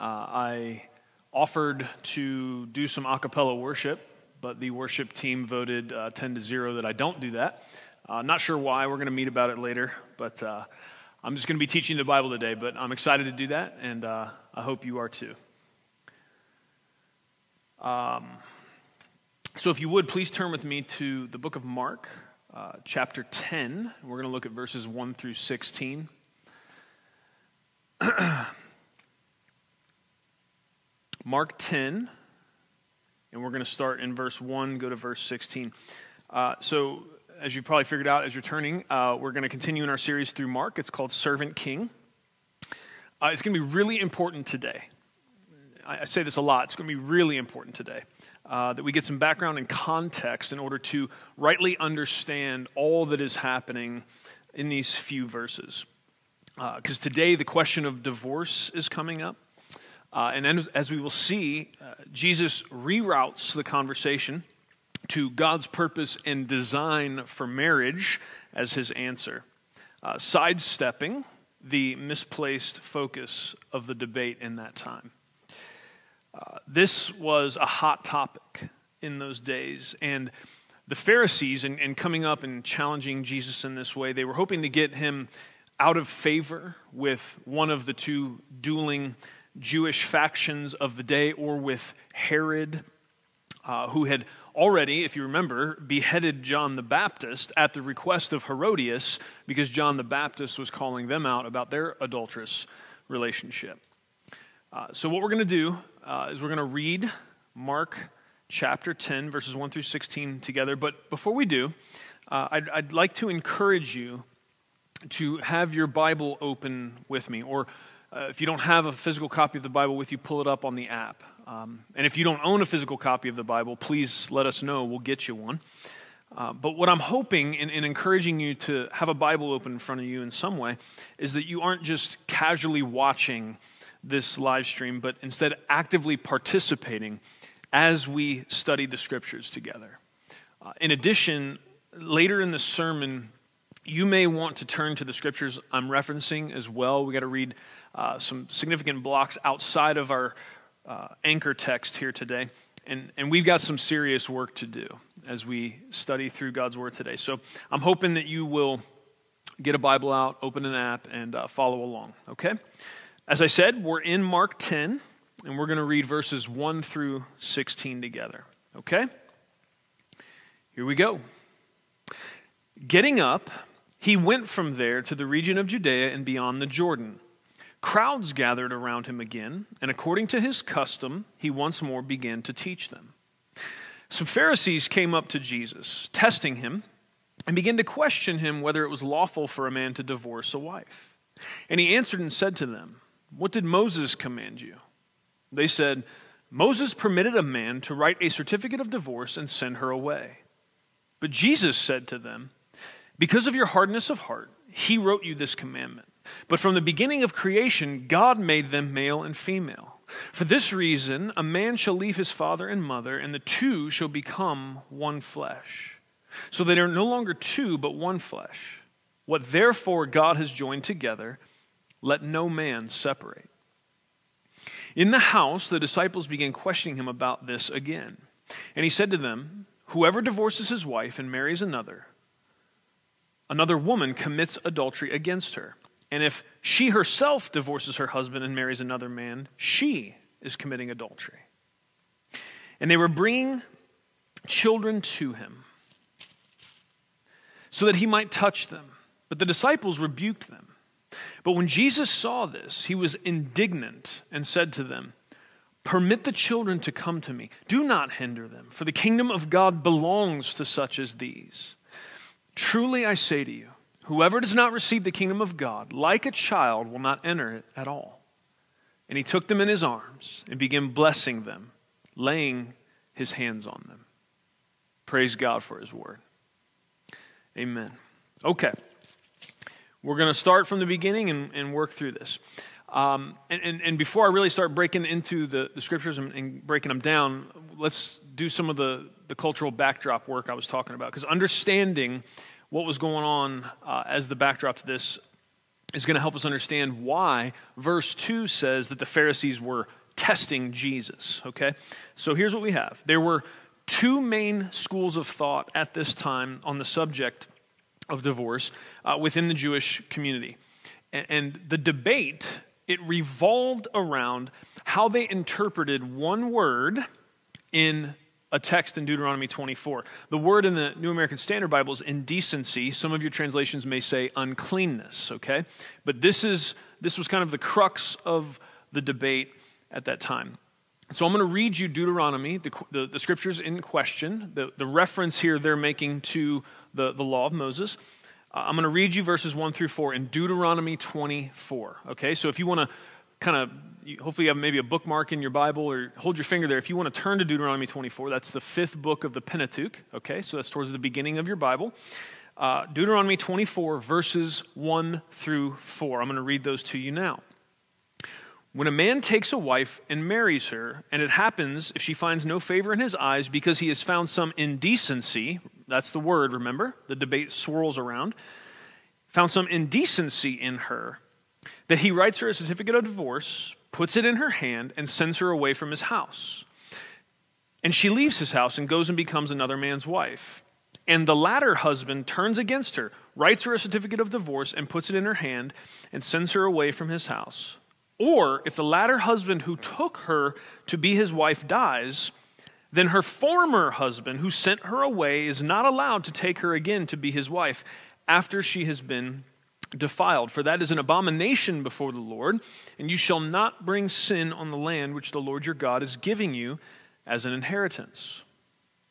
Uh, I offered to do some a cappella worship, but the worship team voted uh, 10 to 0 that I don't do that. Uh, not sure why, we're going to meet about it later, but I'm just going to be teaching the Bible today, but I'm excited to do that, and I hope you are too. Um, so, if you would, please turn with me to the book of Mark, uh, chapter 10. We're going to look at verses 1 through 16. Mark 10, and we're going to start in verse 1, go to verse 16. Uh, so, as you probably figured out as you're turning, uh, we're going to continue in our series through Mark. It's called Servant King. Uh, it's going to be really important today. I, I say this a lot, it's going to be really important today uh, that we get some background and context in order to rightly understand all that is happening in these few verses. Because uh, today the question of divorce is coming up. Uh, and then, as we will see, uh, Jesus reroutes the conversation to God's purpose and design for marriage as his answer, uh, sidestepping the misplaced focus of the debate in that time. Uh, this was a hot topic in those days. And the Pharisees, in coming up and challenging Jesus in this way, they were hoping to get him out of favor with one of the two dueling Jewish factions of the day or with Herod, uh, who had already, if you remember, beheaded John the Baptist at the request of Herodias because John the Baptist was calling them out about their adulterous relationship. Uh, so, what we're going to do uh, is we're going to read Mark chapter 10, verses 1 through 16 together. But before we do, uh, I'd, I'd, like to encourage you to have your Bible open with me. Or uh, if you don't have a physical copy of the Bible with you, pull it up on the app. Um, and if you don't own a physical copy of the Bible, please let us know. We'll get you one. Uh, but what I'm hoping in, in, encouraging you to have a Bible open in front of you in some way is that you aren't just casually watching this live stream, but instead actively participating as we study the scriptures together. Uh, in addition, later in the sermon, you may want to turn to the scriptures I'm referencing as well. We got to read uh, some significant blocks outside of our uh, anchor text here today. And, and we've got some serious work to do as we study through God's Word today. So I'm hoping that you will get a Bible out, open an app, and uh, follow along, okay? As I said, we're in Mark 10, and we're going to read verses 1 through 16 together. Okay? Here we go. Getting up, he went from there to the region of Judea and beyond the Jordan. Crowds gathered around him again, and according to his custom, he once more began to teach them. Some Pharisees came up to Jesus, testing him, and began to question him whether it was lawful for a man to divorce a wife. And he answered and said to them, what did Moses command you? They said, Moses permitted a man to write a certificate of divorce and send her away. But Jesus said to them, Because of your hardness of heart, he wrote you this commandment. But from the beginning of creation, God made them male and female. For this reason, a man shall leave his father and mother, and the two shall become one flesh. So they are no longer two, but one flesh. What therefore God has joined together, let no man separate. In the house, the disciples began questioning him about this again. And he said to them, Whoever divorces his wife and marries another, another woman commits adultery against her. And if she herself divorces her husband and marries another man, she is committing adultery. And they were bringing children to him so that he might touch them. But the disciples rebuked them. But when Jesus saw this, he was indignant and said to them, Permit the children to come to me. Do not hinder them, for the kingdom of God belongs to such as these. Truly I say to you, whoever does not receive the kingdom of God like a child will not enter it at all. And he took them in his arms and began blessing them, laying his hands on them. Praise God for his word. Amen. Okay. We're going to start from the beginning and, and work through this. Um, and, and, and, before I really start breaking into the, the scriptures and, and, breaking them down, let's do some of the, the cultural backdrop work I was talking about. Because understanding what was going on uh, as the backdrop to this is going to help us understand why verse 2 says that the Pharisees were testing Jesus. Okay? So here's what we have there were two main schools of thought at this time on the subject of divorce uh, within the Jewish community. And, and the debate, it revolved around how they interpreted one word in a text in Deuteronomy 24. The word in the New American Standard Bible is indecency. Some of your translations may say uncleanness, okay? But this is this was kind of the crux of the debate at that time. So I'm going to read you Deuteronomy, the, the, the scriptures in question, the, the reference here they're making to the, the law of Moses. Uh, I'm going to read you verses 1 through 4 in Deuteronomy 24. Okay, so if you want to kind of hopefully you have maybe a bookmark in your Bible or hold your finger there. If you want to turn to Deuteronomy 24, that's the fifth book of the Pentateuch. Okay, so that's towards the beginning of your Bible. Uh, Deuteronomy 24, verses 1 through 4. I'm going to read those to you now. When a man takes a wife and marries her, and it happens if she finds no favor in his eyes because he has found some indecency, that's the word, remember? The debate swirls around. Found some indecency in her, that he writes her a certificate of divorce, puts it in her hand, and sends her away from his house. And she leaves his house and goes and becomes another man's wife. And the latter husband turns against her, writes her a certificate of divorce, and puts it in her hand, and sends her away from his house. Or if the latter husband who took her to be his wife dies, then her former husband who sent her away is not allowed to take her again to be his wife after she has been defiled, for that is an abomination before the Lord, and you shall not bring sin on the land which the Lord your God is giving you as an inheritance.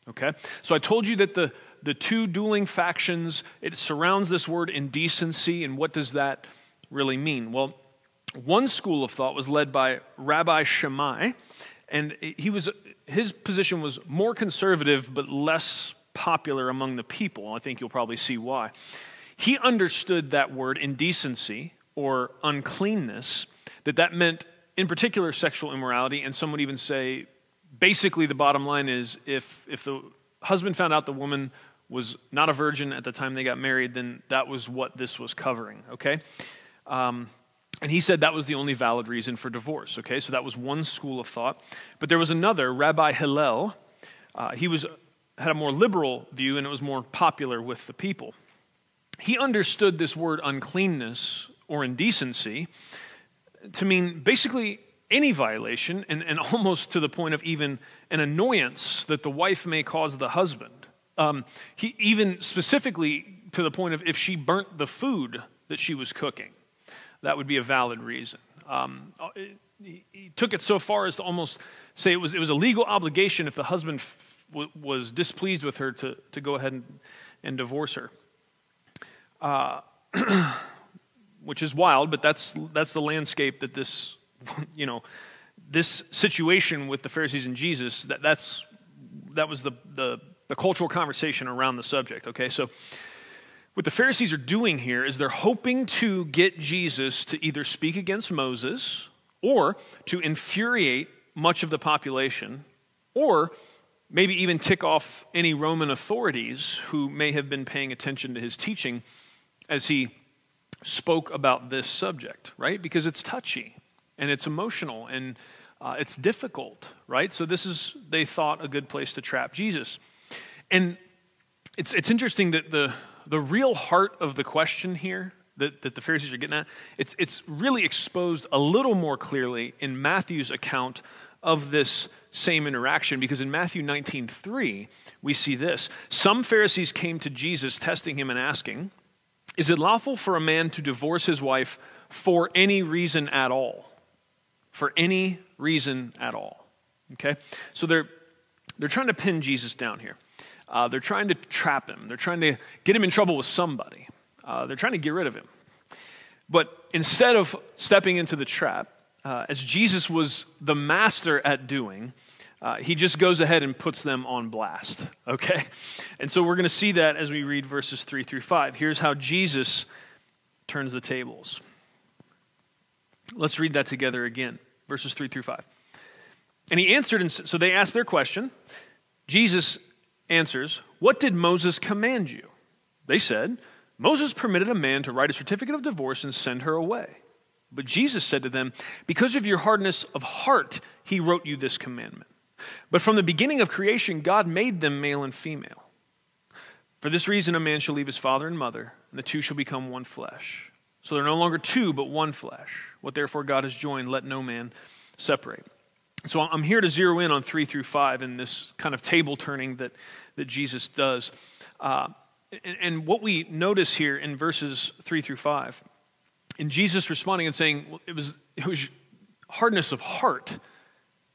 Okay? So I told you that the, the two dueling factions, it surrounds this word indecency, and what does that really mean? Well, one school of thought was led by Rabbi Shammai, and he was, his position was more conservative but less popular among the people. I think you'll probably see why. He understood that word indecency or uncleanness, that that meant in particular sexual immorality, and some would even say basically the bottom line is if, if the husband found out the woman was not a virgin at the time they got married, then that was what this was covering, okay? Um, and he said that was the only valid reason for divorce, okay? So that was one school of thought. But there was another, Rabbi Hillel. Uh, he was, had a more liberal view, and it was more popular with the people he understood this word uncleanness or indecency to mean basically any violation, and, and almost to the point of even an annoyance that the wife may cause the husband. Um, he, even specifically to the point of if she burnt the food that she was cooking, that would be a valid reason. Um, he, he, took it so far as to almost say it was, it was a legal obligation if the husband f- was displeased with her to, to go ahead and, and divorce her uh, which is wild, but that's, that's the landscape that this, you know, this situation with the Pharisees and Jesus, that, that's, that was the, the, the cultural conversation around the subject, okay? So, what the Pharisees are doing here is they're hoping to get Jesus to either speak against Moses or to infuriate much of the population or maybe even tick off any Roman authorities who may have been paying attention to his teaching as he spoke about this subject, right? Because it's touchy and it's emotional and uh, it's difficult, right? So this is, they thought, a good place to trap Jesus. And it's, it's interesting that the, the real heart of the question here that, that the Pharisees are getting at, it's, it's really exposed a little more clearly in Matthew's account of this same interaction because in Matthew 19:3 we see this some Pharisees came to Jesus testing him and asking is it lawful for a man to divorce his wife for any reason at all? For any reason at all. Okay? So they're, they're trying to pin Jesus down here. Uh, they're trying to trap him. They're trying to get him in trouble with somebody. Uh, they're trying to get rid of him. But instead of stepping into the trap, uh, as Jesus was the master at doing, uh, he just goes ahead and puts them on blast, okay? And so we're going to see that as we read verses 3 through 5. Here's how Jesus turns the tables. Let's read that together again, verses 3 through 5. And he answered, and so they asked their question. Jesus answers, What did Moses command you? They said, Moses permitted a man to write a certificate of divorce and send her away. But Jesus said to them, Because of your hardness of heart, he wrote you this commandment. But from the beginning of creation, God made them male and female. For this reason, a man shall leave his father and mother, and the two shall become one flesh. So they're no longer two, but one flesh. What therefore God has joined, let no man separate. So I'm here to zero in on three through five in this kind of table turning that, that Jesus does. Uh, and, and what we notice here in verses three through five, in Jesus responding and saying, well, it, was, it was hardness of heart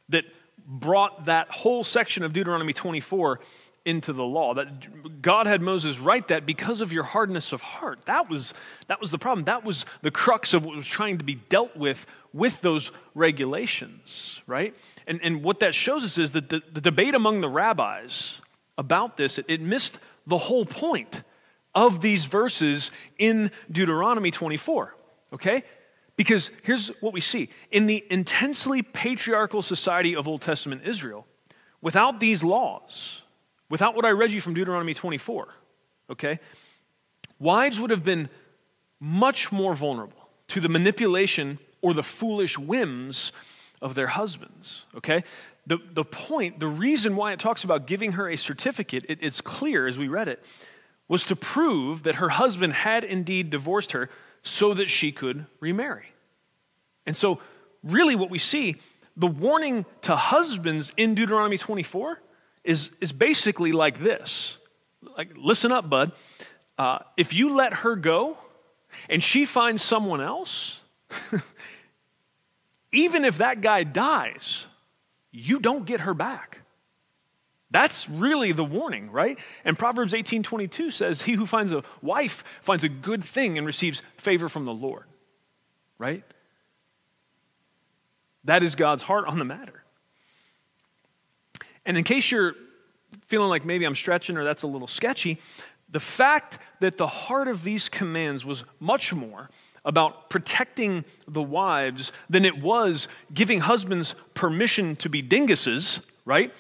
that brought that whole section of Deuteronomy 24 into the law. That God had Moses write that because of your hardness of heart. That was, that was the problem. That was the crux of what was trying to be dealt with with those regulations, right? And, and what that shows us is that the, the debate among the rabbis about this, it, it missed the whole point of these verses in Deuteronomy 24, okay? Because here's what we see in the intensely patriarchal society of Old Testament Israel, without these laws, without what I read you from Deuteronomy 24, okay, wives would have been much more vulnerable to the manipulation or the foolish whims of their husbands, okay? The, the point, the reason why it talks about giving her a certificate, it, it's clear as we read it, was to prove that her husband had indeed divorced her so that she could remarry. And so, really, what we see, the warning to husbands in Deuteronomy 24 is, is basically like this like, listen up, bud. Uh, if you let her go and she finds someone else, even if that guy dies, you don't get her back. That's really the warning, right? And Proverbs 18:22 says, "He who finds a wife finds a good thing and receives favor from the Lord." Right? That is God's heart on the matter. And in case you're feeling like maybe I'm stretching or that's a little sketchy, the fact that the heart of these commands was much more about protecting the wives than it was giving husbands permission to be dinguses, right?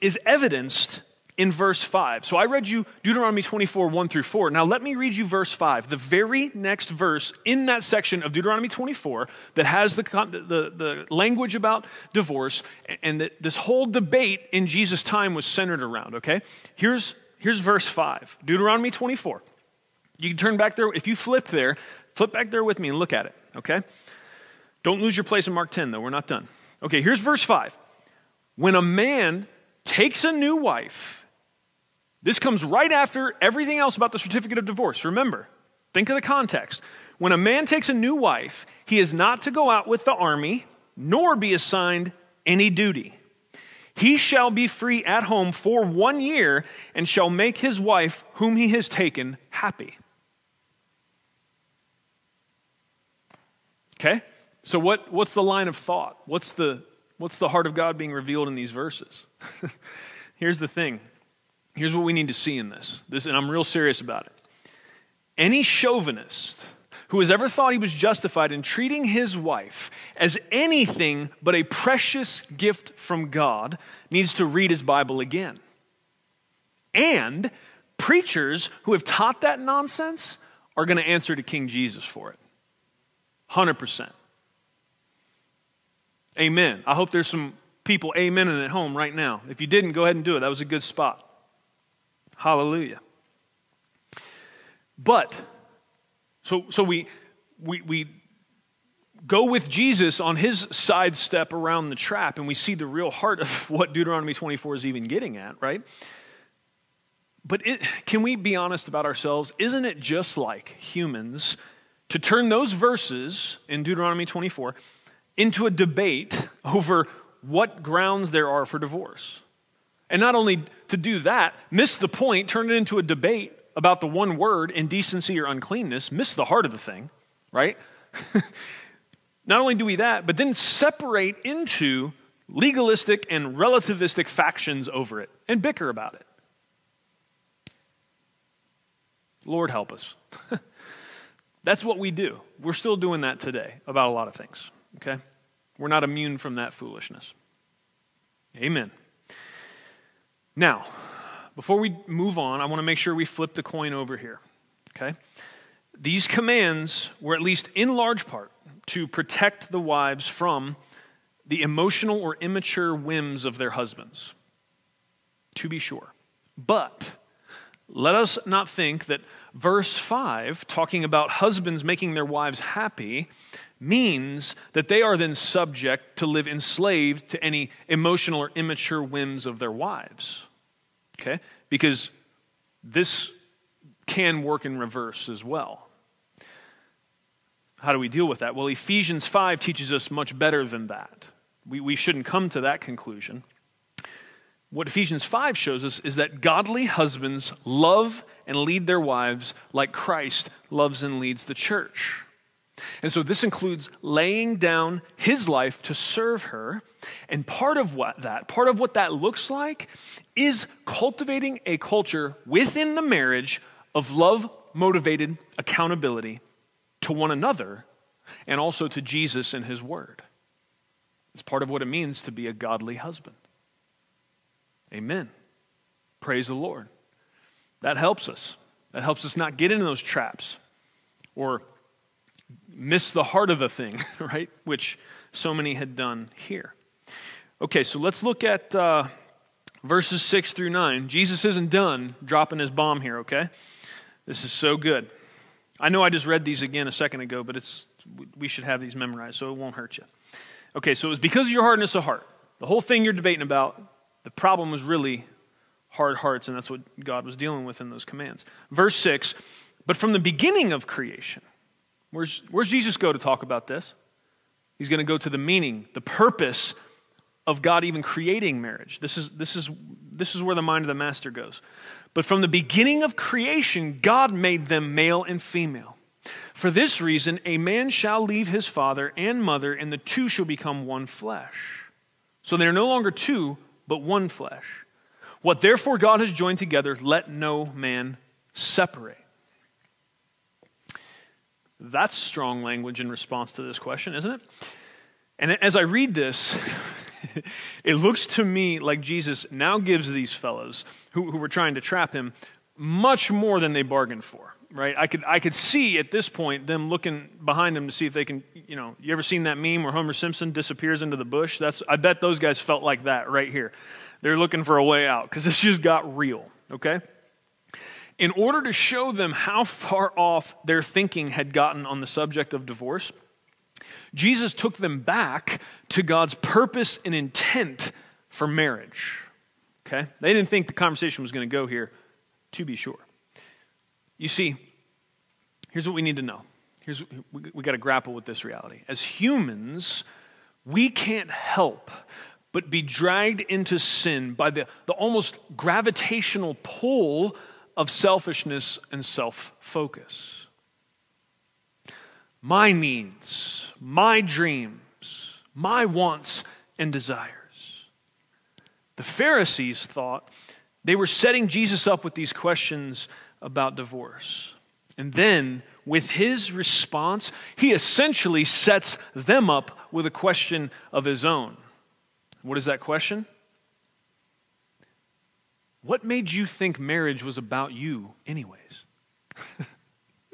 Is evidenced in verse 5. So I read you Deuteronomy 24, 1 through 4. Now let me read you verse 5, the very next verse in that section of Deuteronomy 24 that has the, the, the language about divorce and that this whole debate in Jesus' time was centered around, okay? Here's, here's verse 5, Deuteronomy 24. You can turn back there. If you flip there, flip back there with me and look at it, okay? Don't lose your place in Mark 10, though. We're not done. Okay, here's verse 5. When a man takes a new wife, this comes right after everything else about the certificate of divorce. Remember, think of the context. When a man takes a new wife, he is not to go out with the army, nor be assigned any duty. He shall be free at home for one year and shall make his wife, whom he has taken, happy. Okay? So, what, what's the line of thought? What's the, what's the heart of God being revealed in these verses? Here's the thing Here's what we need to see in this. This and I'm real serious about it. Any chauvinist who has ever thought he was justified in treating his wife as anything but a precious gift from God needs to read his Bible again. And preachers who have taught that nonsense are going to answer to King Jesus for it. 100%. Amen. I hope there's some people amening at home right now. If you didn't, go ahead and do it. That was a good spot. Hallelujah. But, so, so we, we, we go with Jesus on his sidestep around the trap, and we see the real heart of what Deuteronomy 24 is even getting at, right? But it, can we be honest about ourselves? Isn't it just like humans to turn those verses in Deuteronomy 24 into a debate over what grounds there are for divorce? And not only to do that, miss the point, turn it into a debate about the one word, indecency or uncleanness, miss the heart of the thing, right? not only do we that, but then separate into legalistic and relativistic factions over it and bicker about it. Lord help us. That's what we do. We're still doing that today about a lot of things, okay? We're not immune from that foolishness. Amen. Now, before we move on, I want to make sure we flip the coin over here, okay? These commands were, at least in large part, to protect the wives from the emotional or immature whims of their husbands, to be sure. But let us not think that verse 5, talking about husbands making their wives happy, means that they are then subject to live enslaved to any emotional or immature whims of their wives. Okay? Because this can work in reverse as well. How do we deal with that? Well, Ephesians 5 teaches us much better than that. We, we shouldn't come to that conclusion. What Ephesians 5 shows us is that godly husbands love and lead their wives like Christ loves and leads the church. And so this includes laying down his life to serve her. And part of what that, part of what that looks like is cultivating a culture within the marriage of love motivated accountability to one another and also to Jesus and his word. It's part of what it means to be a godly husband. Amen. Praise the Lord. That helps us. That helps us not get into those traps or miss the heart of the thing, right? Which so many had done here. Okay, so let's look at uh, verses 6 through 9. Jesus isn't done dropping his bomb here, okay? This is so good. I know I just read these again a second ago, but it's, we should have these memorized, so it won't hurt you. Okay, so it was because of your hardness of heart. The whole thing you're debating about, the problem was really hard hearts, and that's what God was dealing with in those commands. Verse 6 But from the beginning of creation, where's, where's Jesus go to talk about this? He's going to go to the meaning, the purpose of God even creating marriage. This is, this, is, this is where the mind of the master goes. But from the beginning of creation, God made them male and female. For this reason, a man shall leave his father and mother, and the two shall become one flesh. So they are no longer two, but one flesh. What therefore God has joined together, let no man separate. That's strong language in response to this question, isn't it? And as I read this, it looks to me like Jesus now gives these fellows who, who were trying to trap him much more than they bargained for right? I could, I could see at this point them looking behind them to see if they can, you know, you ever seen that meme where Homer Simpson disappears into the bush? That's, I bet those guys felt like that right here. They're looking for a way out because this just got real, okay? In order to show them how far off their thinking had gotten on the subject of divorce, Jesus took them back to God's purpose and intent for marriage. Okay? They didn't think the conversation was going to go here, to be sure. You see, here's what we need to know. Here's we, we got to grapple with this reality. As humans, we can't help but be dragged into sin by the, the almost gravitational pull of selfishness and self focus. My needs, my dreams, my wants and desires. The Pharisees thought they were setting Jesus up with these questions about divorce. And then, with his response, he essentially sets them up with a question of his own. What is that question? What made you think marriage was about you, anyways?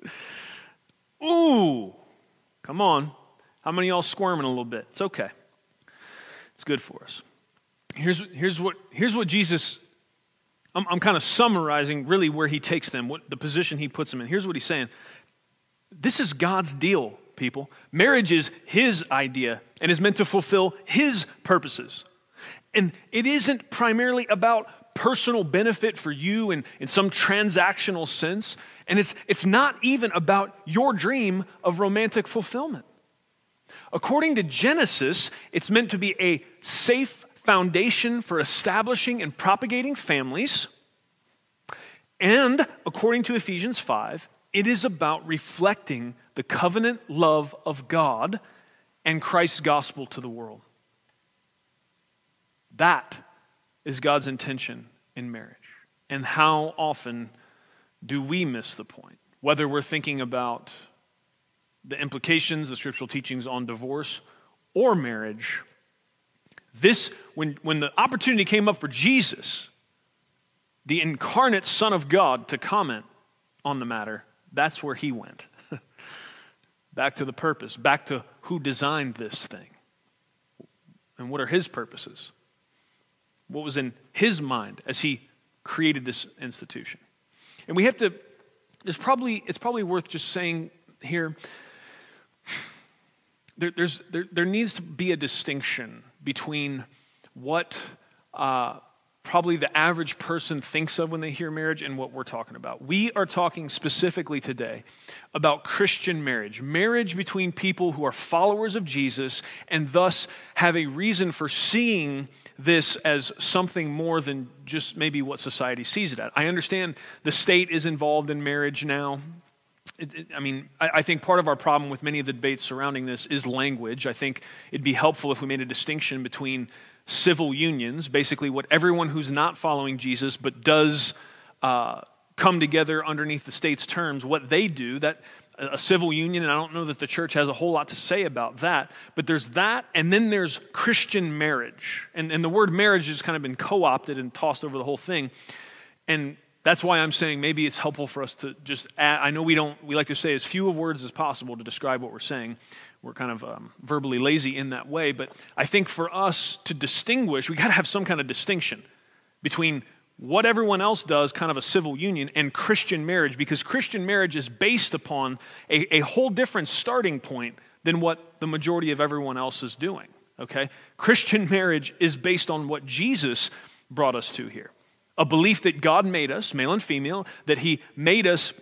Ooh, come on. How many y'all squirming a little bit? It's okay. It's good for us. Here's, here's, what, here's what Jesus I'm, I'm kind of summarizing really where he takes them, what the position he puts them in. Here's what he's saying This is God's deal, people. Marriage is his idea and is meant to fulfill his purposes. And it isn't primarily about personal benefit for you in, in some transactional sense. And it's, it's not even about your dream of romantic fulfillment. According to Genesis, it's meant to be a safe foundation for establishing and propagating families. And according to Ephesians 5, it is about reflecting the covenant love of God and Christ's gospel to the world. That is God's intention in marriage. And how often do we miss the point? Whether we're thinking about the implications, the scriptural teachings on divorce or marriage, this, when, when the opportunity came up for Jesus, the incarnate Son of God, to comment on the matter, that's where he went. back to the purpose, back to who designed this thing. And what are his purposes? What was in his mind as he created this institution? And we have to, there's probably, it's probably worth just saying here, there, there's, there, there needs to be a distinction between what uh, probably the average person thinks of when they hear marriage and what we're talking about. We are talking specifically today about Christian marriage, marriage between people who are followers of Jesus and thus have a reason for seeing this as something more than just maybe what society sees it at. I understand the state is involved in marriage now. It, it, I mean, I, I, think part of our problem with many of the debates surrounding this is language. I think it'd be helpful if we made a distinction between civil unions, basically what everyone who's not following Jesus but does uh, come together underneath the state's terms, what they do, that a civil union, and I don't know that the church has a whole lot to say about that, but there's that, and then there's Christian marriage. And, and the word marriage has kind of been co opted and tossed over the whole thing. And that's why I'm saying maybe it's helpful for us to just add, I know we don't, we like to say as few of words as possible to describe what we're saying we're kind of um, verbally lazy in that way. But I think for us to distinguish, we got to have some kind of distinction between what everyone else does, kind of a civil union, and Christian marriage, because Christian marriage is based upon a, a whole different starting point than what the majority of everyone else is doing. Okay? Christian marriage is based on what Jesus brought us to here a belief that God made us, male and female, that He made us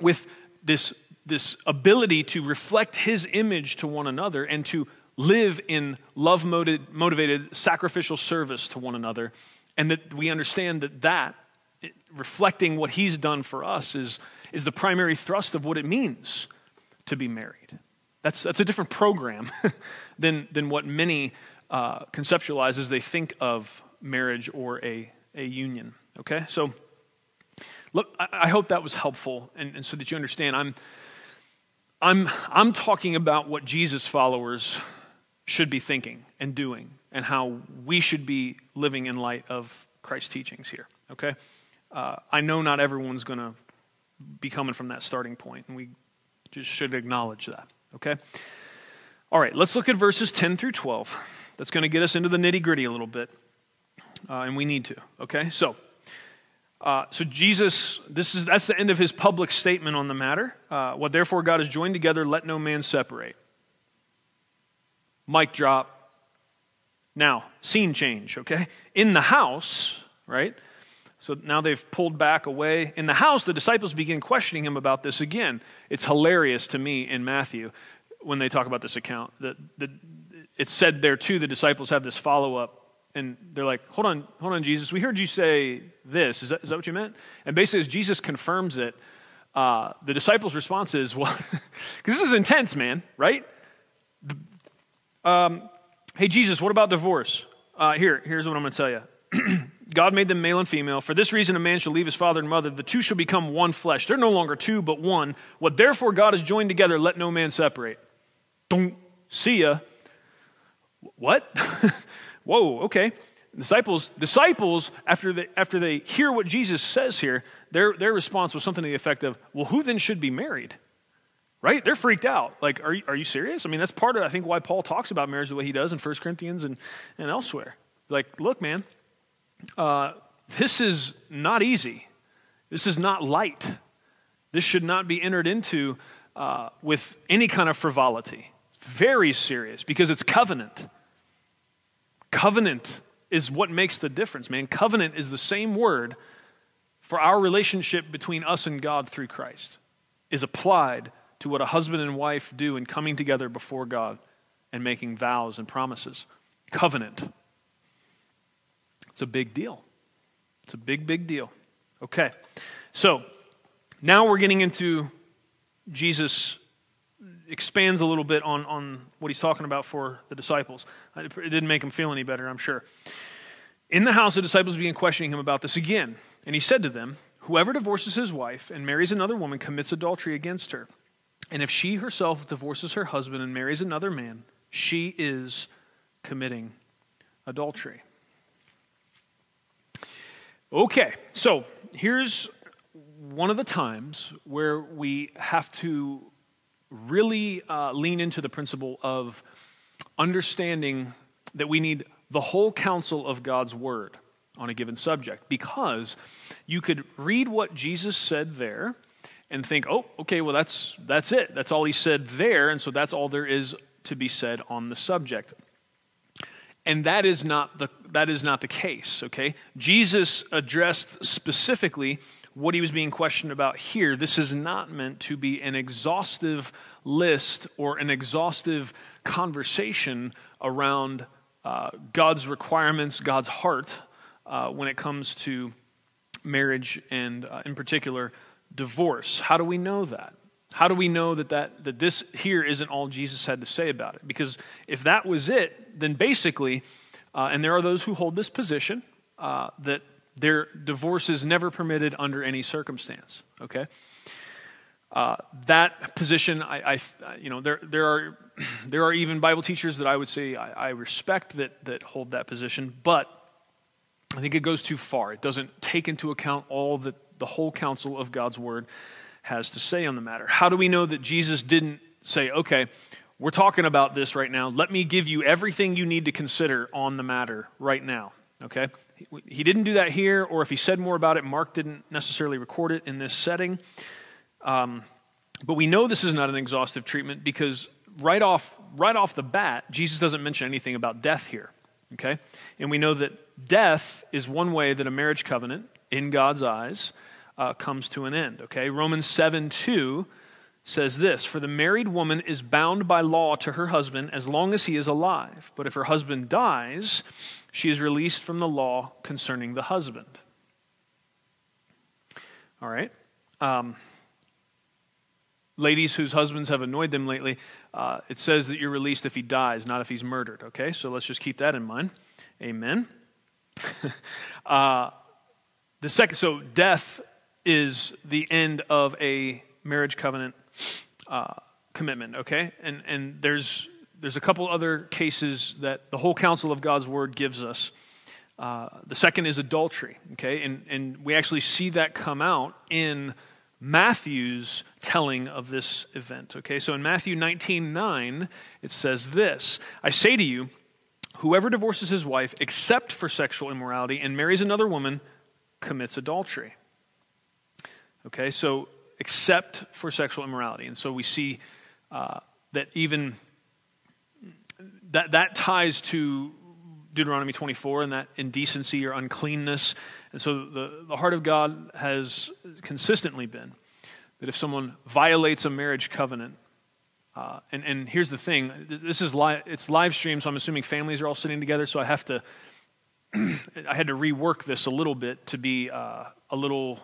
with this this ability to reflect his image to one another and to live in love motivated sacrificial service to one another and that we understand that that reflecting what he's done for us is, is the primary thrust of what it means to be married. That's, that's a different program than, than what many uh, conceptualize as they think of marriage or a, a union okay? So look i, I hope that was helpful and, and so that you understand. I'm I'm, I'm talking about what Jesus followers should be thinking and doing and how we should be living in light of Christ's teachings here, okay? Uh, I know not everyone's going to be coming from that starting point, and we just should acknowledge that, okay? All right, let's look at verses 10 through 12. That's going to get us into the nitty gritty a little bit, uh, and we need to, okay? So, uh, so Jesus, this is that's the end of his public statement on the matter. Uh, what therefore God has joined together, let no man separate. Mic drop. Now, scene change, okay? In the house, right? So now they've pulled back away. In the house, the disciples begin questioning him about this again. It's hilarious to me in Matthew when they talk about this account. That, that it's said there too, the disciples have this follow up and they're like, hold on, hold on, Jesus. We heard you say this. Is that, is that what you meant? And basically, as Jesus confirms it, uh, the disciples' response is, well, because this is intense, man, right? Um, hey, Jesus, what about divorce? Uh, here, here's what I'm going to tell you. God made them male and female. For this reason, a man shall leave his father and mother. The two shall become one flesh. They're no longer two, but one. What therefore God has joined together, let no man separate. Don't see ya. What? whoa, okay. Disciples, disciples after they, after they hear what Jesus says here, their, their response was something to the effect of, well, who then should be married? Right? They're freaked out. Like, are you, are you serious? I mean, that's part of, I think, why Paul talks about marriage the way he does in 1 Corinthians and, and elsewhere. Like, look, man, uh, this is not easy. This is not light. This should not be entered into uh, with any kind of frivolity. Very serious because it's covenant. Covenant is what makes the difference, man. Covenant is the same word for our relationship between us and God through Christ, is applied to what a husband and wife do in coming together before God and making vows and promises. Covenant. It's a big deal. It's a big, big deal. Okay. So now we're getting into Jesus expands a little bit on, on what he's talking about for the disciples. Uh, it didn't make him feel any better, I'm sure. In the house, the disciples began questioning him about this again. And he said to them, Whoever divorces his wife and marries another woman commits adultery against her. And if she herself divorces her husband and marries another man, she is committing adultery. Okay, so here's one of the times where we have to really uh, lean into the principle of understanding that we need the whole counsel of God's word on a given subject because you could read what Jesus said there and think, "Oh, okay, well that's that's it. That's all he said there, and so that's all there is to be said on the subject." And that is not the that is not the case, okay? Jesus addressed specifically what he was being questioned about here. This is not meant to be an exhaustive list or an exhaustive conversation around uh, God's requirements, God's heart uh, when it comes to marriage and, uh, in particular, divorce. How do we know that? How do we know that, that, that this here isn't all Jesus had to say about it? Because if that was it, then basically, uh, and there are those who hold this position, uh, that their divorce is never permitted under any circumstance, okay? Uh, that position, I, I, you know, there, there, are, there are even Bible teachers that I would say I, I respect that, that hold that position, but I think it goes too far. It doesn't take into account all that the whole counsel of God's word has to say on the matter. How do we know that Jesus didn't say, okay, we're talking about this right now. Let me give you everything you need to consider on the matter right now. Okay? He didn't do that here, or if he said more about it, Mark didn't necessarily record it in this setting. Um, but we know this is not an exhaustive treatment because right off, right off the bat, Jesus doesn't mention anything about death here. Okay? And we know that death is one way that a marriage covenant, in God's eyes, uh, comes to an end. Okay? Romans 7 2 says this For the married woman is bound by law to her husband as long as he is alive. But if her husband dies, she is released from the law concerning the husband. All right? Um, ladies whose husbands have annoyed them lately, uh, it says that you're released if he dies, not if he's murdered. Okay, so let's just keep that in mind. Amen. uh, the second, so death is the end of a marriage covenant uh, commitment. Okay, and and there's there's a couple other cases that the whole counsel of God's word gives us. Uh, the second is adultery. Okay, and and we actually see that come out in Matthew's telling of this event. Okay, so in Matthew 19 9, it says this I say to you, whoever divorces his wife except for sexual immorality and marries another woman commits adultery. Okay, so except for sexual immorality. And so we see uh, that even that, that ties to Deuteronomy 24 and that indecency or uncleanness. And so the, the heart of God has consistently been that if someone violates a marriage covenant, uh, and, and here's the thing this is live, it's live stream, so I'm assuming families are all sitting together, so I have to, I had to rework this a little bit to be uh, a little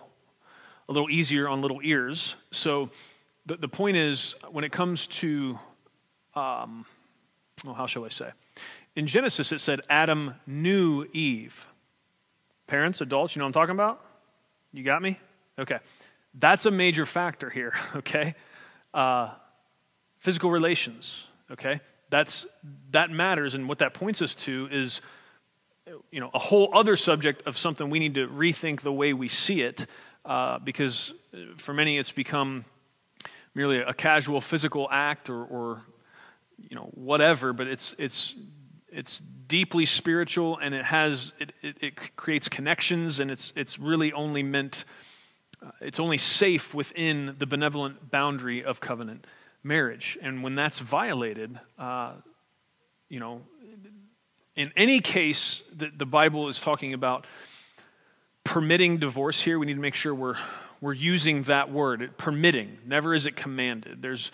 a little easier on little ears. So the, the point is, when it comes to, um, well, how shall I say? In Genesis, it said Adam knew Eve. Parents, adults, you know what I'm talking about? You got me? Okay. That's a major factor here, okay? Uh, physical relations, okay? That's, that matters, and what that points us to is you know, a whole other subject of something we need to rethink the way we see it uh, because for many it's become merely a casual physical act or, or you know whatever but it's it's it's deeply spiritual and it has it, it, it creates connections and it's it's really only meant uh, it's only safe within the benevolent boundary of covenant marriage. And when that's violated uh, you know in any case that the bible is talking about permitting divorce here, we need to make sure we're, we're using that word, permitting. Never is it commanded. There's,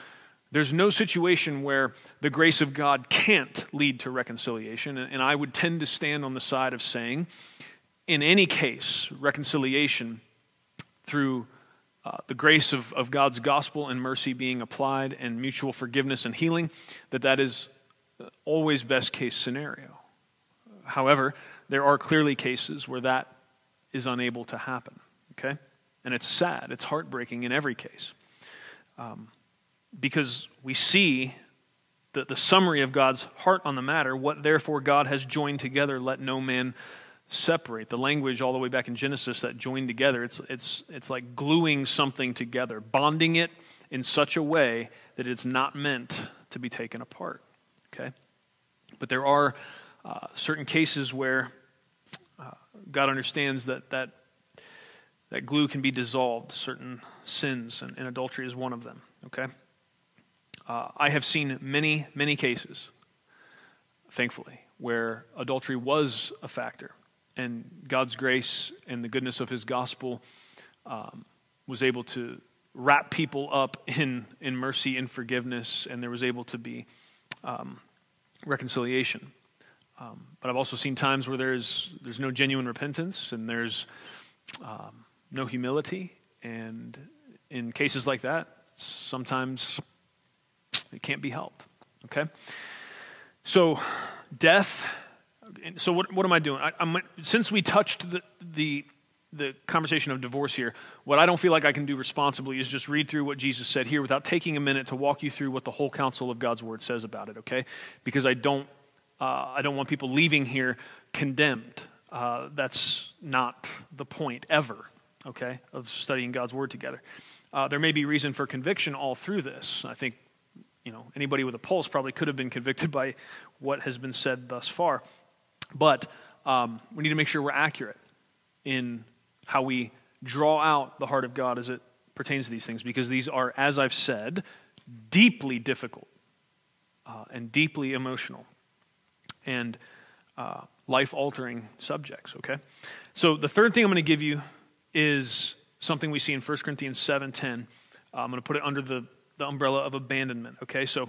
there's no situation where the grace of God can't lead to reconciliation. And I would tend to stand on the side of saying, in any case, reconciliation through uh, the grace of, of God's gospel and mercy being applied and mutual forgiveness and healing, that that is always best case scenario. However, there are clearly cases where that is unable to happen, okay? And it's sad, it's heartbreaking in every case. Um, because we see the, the summary of God's heart on the matter what therefore God has joined together, let no man separate. The language all the way back in Genesis that joined together, it's, it's, it's like gluing something together, bonding it in such a way that it's not meant to be taken apart. Okay? But there are uh, certain cases where uh, God understands that, that that glue can be dissolved, certain sins, and, and adultery is one of them. Okay? Uh, I have seen many, many cases, thankfully, where adultery was a factor, and God's grace and the goodness of His gospel um, was able to wrap people up in, in mercy and forgiveness, and there was able to be um, reconciliation. Um, but I've also seen times where there's, there's no genuine repentance and there's um, no humility. And in cases like that, sometimes it can't be helped. Okay? So, death. So, what, what am I doing? I, since we touched the, the, the conversation of divorce here, what I don't feel like I can do responsibly is just read through what Jesus said here without taking a minute to walk you through what the whole counsel of God's word says about it, okay? Because I don't, uh, I don't want people leaving here condemned. Uh, that's not the point ever, okay, of studying God's word together. Uh, there may be reason for conviction all through this. I think you know, anybody with a pulse probably could have been convicted by what has been said thus far. But um, we need to make sure we're accurate in how we draw out the heart of God as it pertains to these things, because these are, as I've said, deeply difficult uh, and deeply emotional and uh, life altering subjects, okay? So the third thing I'm going to give you is something we see in 1 Corinthians 7.10. Uh, I'm going to put it under the the umbrella of abandonment. Okay, so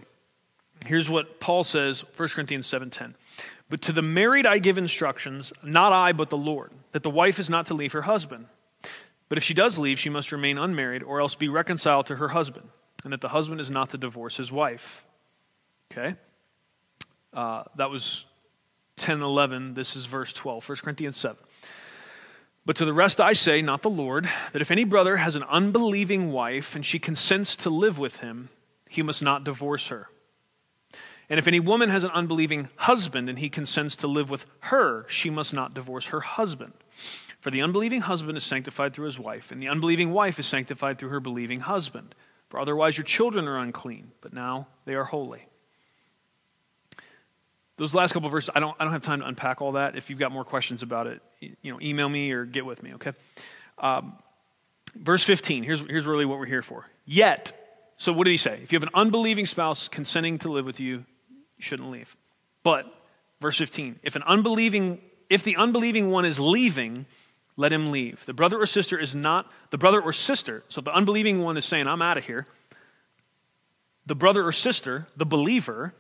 here's what Paul says, 1 Corinthians 7:10. But to the married I give instructions, not I, but the Lord, that the wife is not to leave her husband. But if she does leave, she must remain unmarried, or else be reconciled to her husband, and that the husband is not to divorce his wife. Okay? Uh, that was 10 11. This is verse 12, 1 Corinthians 7. But to the rest I say, not the Lord, that if any brother has an unbelieving wife and she consents to live with him, he must not divorce her. And if any woman has an unbelieving husband and he consents to live with her, she must not divorce her husband. For the unbelieving husband is sanctified through his wife, and the unbelieving wife is sanctified through her believing husband. For otherwise your children are unclean, but now they are holy. Those last couple verses, I don't, I don't have time to unpack all that. If you've got more questions about it, you know, email me or get with me, okay? Um, verse 15, here's, here's really what we're here for. Yet, so what did he say? If you have an unbelieving spouse consenting to live with you, you shouldn't leave. But, verse 15, if an unbelieving, if the unbelieving one is leaving, let him leave. The brother or sister is not, the brother or sister, so the unbelieving one is saying, I'm out of here. The brother or sister, the believer,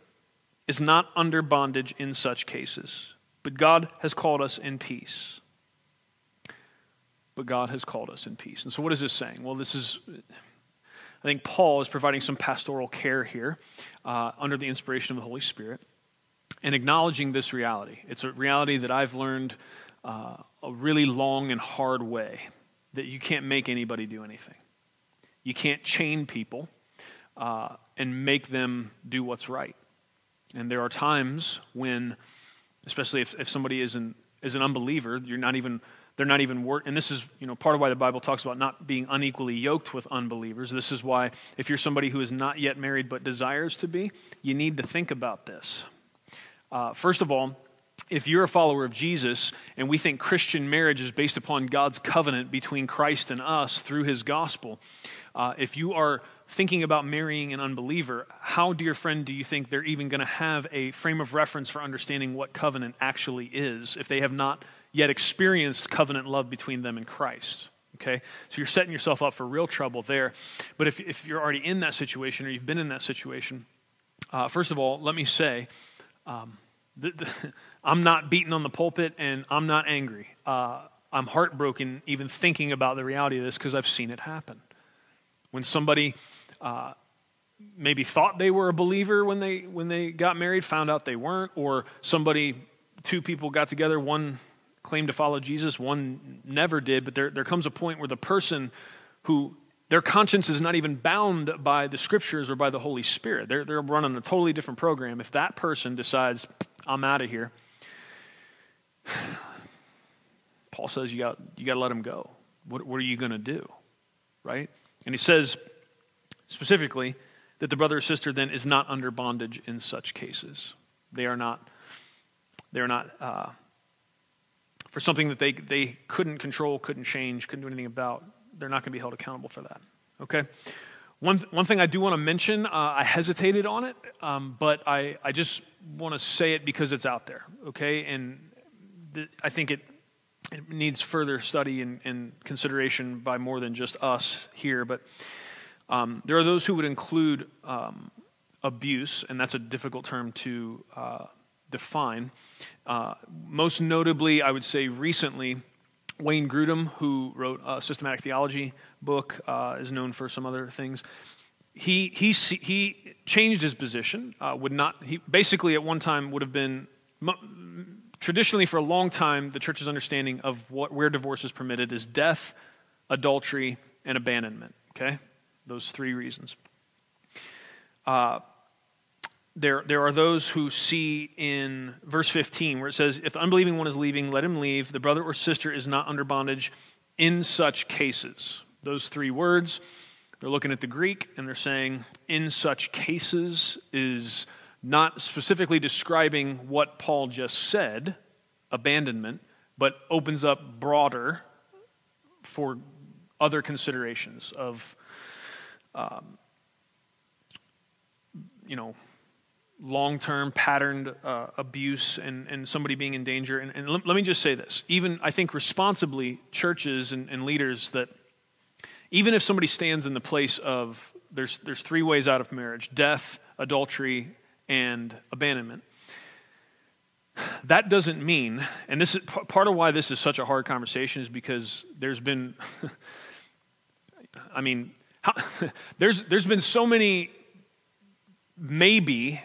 is not under bondage in such cases. But God has called us in peace. But God has called us in peace. And so, what is this saying? Well, this is, I think Paul is providing some pastoral care here uh, under the inspiration of the Holy Spirit and acknowledging this reality. It's a reality that I've learned uh, a really long and hard way that you can't make anybody do anything. You can't chain people uh, and make them do what's right. And there are times when, especially if, if somebody is an, is an unbeliever, you're not even, they're not even work. And this is, you know, part of why the Bible talks about not being unequally yoked with unbelievers. This is why, if you're somebody who is not yet married but desires to be, you need to think about this. Uh, first of all, if you're a follower of Jesus and we think Christian marriage is based upon God's covenant between Christ and us through his gospel, uh, if you are thinking about marrying an unbeliever, how, dear friend, do you think they're even going to have a frame of reference for understanding what covenant actually is if they have not yet experienced covenant love between them and Christ? Okay? So you're setting yourself up for real trouble there. But if, if you're already in that situation or you've been in that situation, uh, first of all, let me say, um, the, the, I'm not beating on the pulpit and I'm not angry. Uh, I'm heartbroken even thinking about the reality of this because I've seen it happen. When somebody uh, maybe thought they were a believer when they when they got married, found out they weren't, or somebody, two people got together, one claimed to follow Jesus, one never did, but there, there comes a point where the person who their conscience is not even bound by the scriptures or by the Holy Spirit. They're, they're running a totally different program. If that person decides, I'm out of here, Paul says you got, you got to let him go. What, what are you going to do? Right? And he says specifically that the brother or sister then is not under bondage in such cases. They are not, they are not uh, for something that they, they couldn't control, couldn't change, couldn't do anything about they're not going to be held accountable for that. Okay? One, one thing I do want to mention, uh, I hesitated on it, um, but I, I just want to say it because it's out there, okay? And th- I think it, it needs further study and, and, consideration by more than just us here. But um, there are those who would include um, abuse, and that's a difficult term to uh, define. Uh, most notably, I would say recently, Wayne Grudem, who wrote a systematic theology book, uh, is known for some other things. He, he, he changed his position, uh, would not, he basically at one time would have been, traditionally for a long time, the church's understanding of what, where divorce is permitted is death, adultery, and abandonment. Okay? Those three reasons. Uh, there, there are those who see in verse 15 where it says, If the unbelieving one is leaving, let him leave. The brother or sister is not under bondage in such cases. Those three words, they're looking at the Greek and they're saying, in such cases is not specifically describing what Paul just said, abandonment, but opens up broader for other considerations of, um, you know, long term patterned uh, abuse and, and somebody being in danger. And, and let, let, me just say this even, I think, responsibly, churches and, and, leaders that even if somebody stands in the place of there's, there's three ways out of marriage death, adultery, and abandonment. That doesn't mean, and this is part of why this is such a hard conversation is because there's been, I mean, how, there's, there's been so many maybe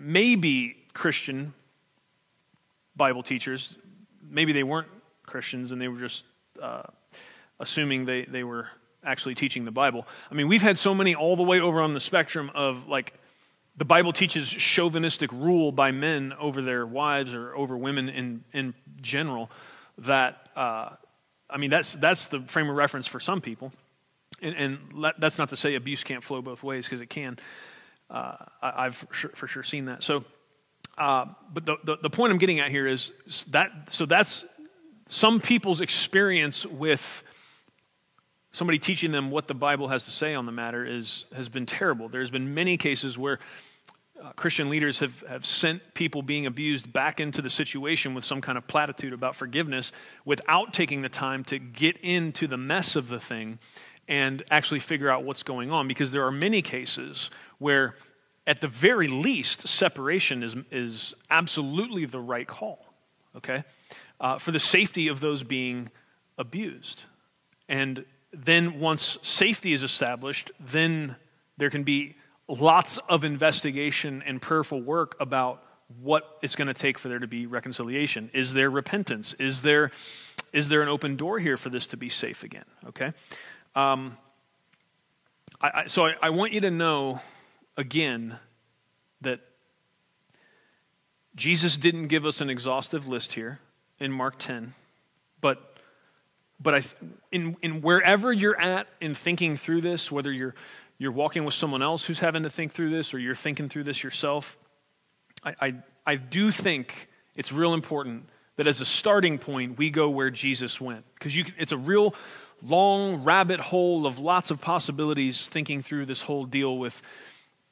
maybe Christian Bible teachers, maybe they weren't Christians and they were just uh, assuming they, they were actually teaching the Bible. I mean, we've had so many all the way over on the spectrum of like the Bible teaches chauvinistic rule by men over their wives or over women in, in general that, uh, I mean, that's, that's the frame of reference for some people. And, and that's not to say abuse can't flow both ways because it can. Uh, I, have for sure seen that. So, uh, but the, the, the, point I'm getting at here is that, so that's some people's experience with somebody teaching them what the Bible has to say on the matter is, has been terrible. There's been many cases where uh, Christian leaders have, have sent people being abused back into the situation with some kind of platitude about forgiveness without taking the time to get into the mess of the thing and actually figure out what's going on because there are many cases where, at the very least, separation is, is absolutely the right call, okay? Uh, for the safety of those being abused. And then, once safety is established, then there can be lots of investigation and prayerful work about what it's going to take for there to be reconciliation. Is there repentance? Is there, is there an open door here for this to be safe again? Okay? Um, I, I, so I, I want you to know again that Jesus didn't give us an exhaustive list here in Mark 10, but, but I, in, in wherever you're at in thinking through this, whether you're, you're walking with someone else who's having to think through this or you're thinking through this yourself, I, I, I do think it's real important that as a starting point, we go where Jesus went. Because it's a real long rabbit hole of lots of possibilities thinking through this whole deal with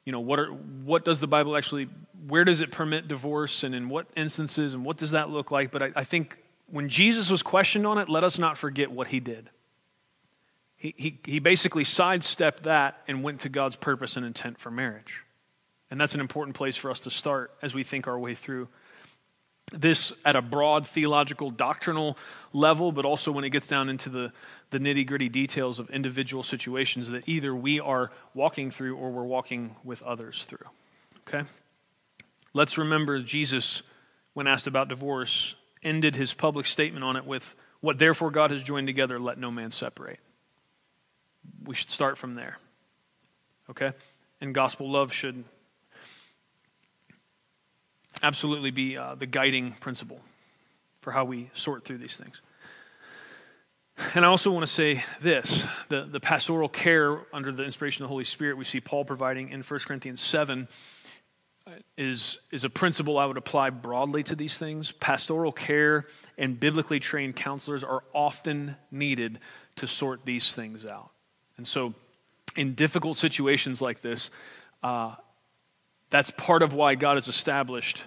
you know what are what does the bible actually where does it permit divorce and in what instances and what does that look like? But I, I think when jesus was questioned on it let us not forget what he did. He, he, he basically sidestepped that and went to god's purpose and intent for marriage. And that's an important place for us to start as we think our way through this at a broad theological, doctrinal level, but also when it gets down into the, the nitty gritty details of individual situations that either we are walking through or we're walking with others through. Okay? Let's remember Jesus, when asked about divorce, ended his public statement on it with, What therefore God has joined together, let no man separate. We should start from there. Okay? And gospel love should absolutely be uh, the guiding principle for how we sort through these things. And I also want to say this the, the pastoral care under the inspiration of the Holy Spirit we see Paul providing in 1 Corinthians 7 uh, is, is a principle I would apply broadly to these things. Pastoral care and biblically trained counselors are often needed to sort these things out. And so, in difficult situations like this, uh, that's part of why God has established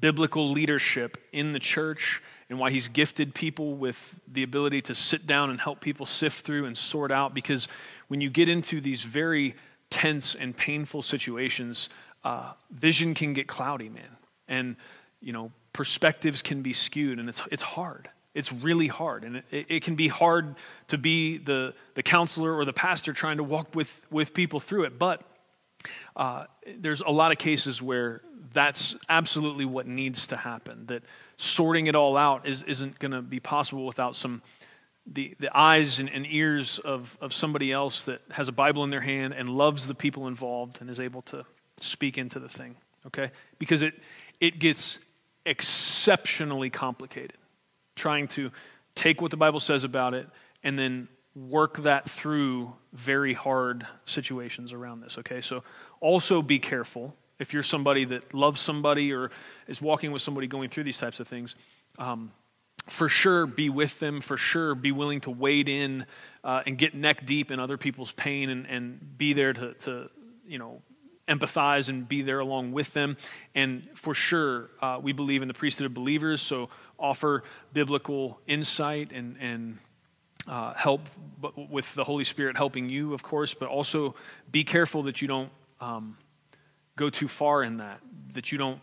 biblical leadership in the church and why he's gifted people with the ability to sit down and help people sift through and sort out. Because when you get into these very tense and painful situations, uh, vision can get cloudy, man. And, you know, perspectives can be skewed, and it's, it's hard. It's really hard. And it, it can be hard to be the, the counselor or the pastor trying to walk with, with people through it. But uh, there's a lot of cases where that's absolutely what needs to happen. That sorting it all out is, isn't going to be possible without some the, the eyes and, and, ears of, of somebody else that has a Bible in their hand and loves the people involved and is able to speak into the thing. Okay? Because it it gets exceptionally complicated trying to take what the Bible says about it and then work that through very hard situations around this. Okay? So also be careful if you're somebody that loves somebody or is walking with somebody going through these types of things, um, for sure be with them. For sure be willing to wade in uh, and get neck deep in other people's pain and, and be there to, to, you know, empathize and be there along with them. And for sure, uh, we believe in the priesthood of believers, so offer biblical insight and, and uh, help with the Holy Spirit helping you, of course, but also be careful that you don't. Um, go too far in that, that you don't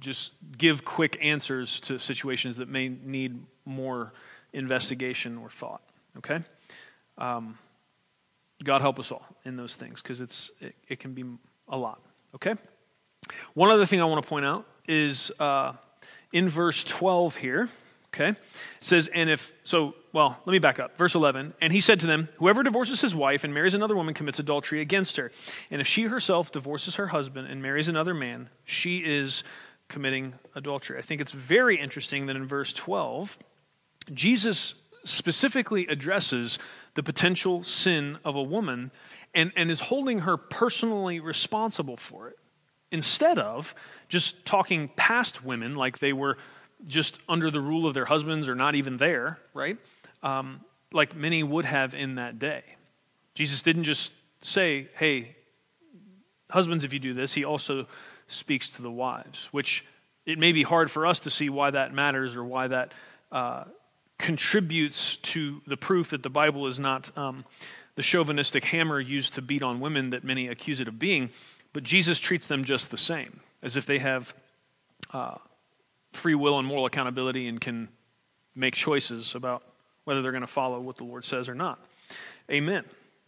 just give quick answers to situations that may need more investigation or thought. Okay? Um, God help us all in those things because it's it, it, can be a lot. Okay? One other thing I want to point out is uh, in verse 12 here. Okay? It says, and if, so, well, let me back up. Verse 11. And he said to them, Whoever divorces his wife and marries another woman commits adultery against her. And if she herself divorces her husband and marries another man, she is committing adultery. I think it's very interesting that in verse 12, Jesus specifically addresses the potential sin of a woman and, and is holding her personally responsible for it instead of just talking past women like they were just under the rule of their husbands or not even there, right? Um, like many would have in that day. Jesus didn't just say, hey, husbands, if you do this, he also speaks to the wives, which it may be hard for us to see why that matters or why that uh, contributes to the proof that the Bible is not um, the chauvinistic hammer used to beat on women that many accuse it of being, but Jesus treats them just the same, as if they have. Uh, free will and moral accountability and can make choices about whether they're going to follow what the Lord says or not. Amen.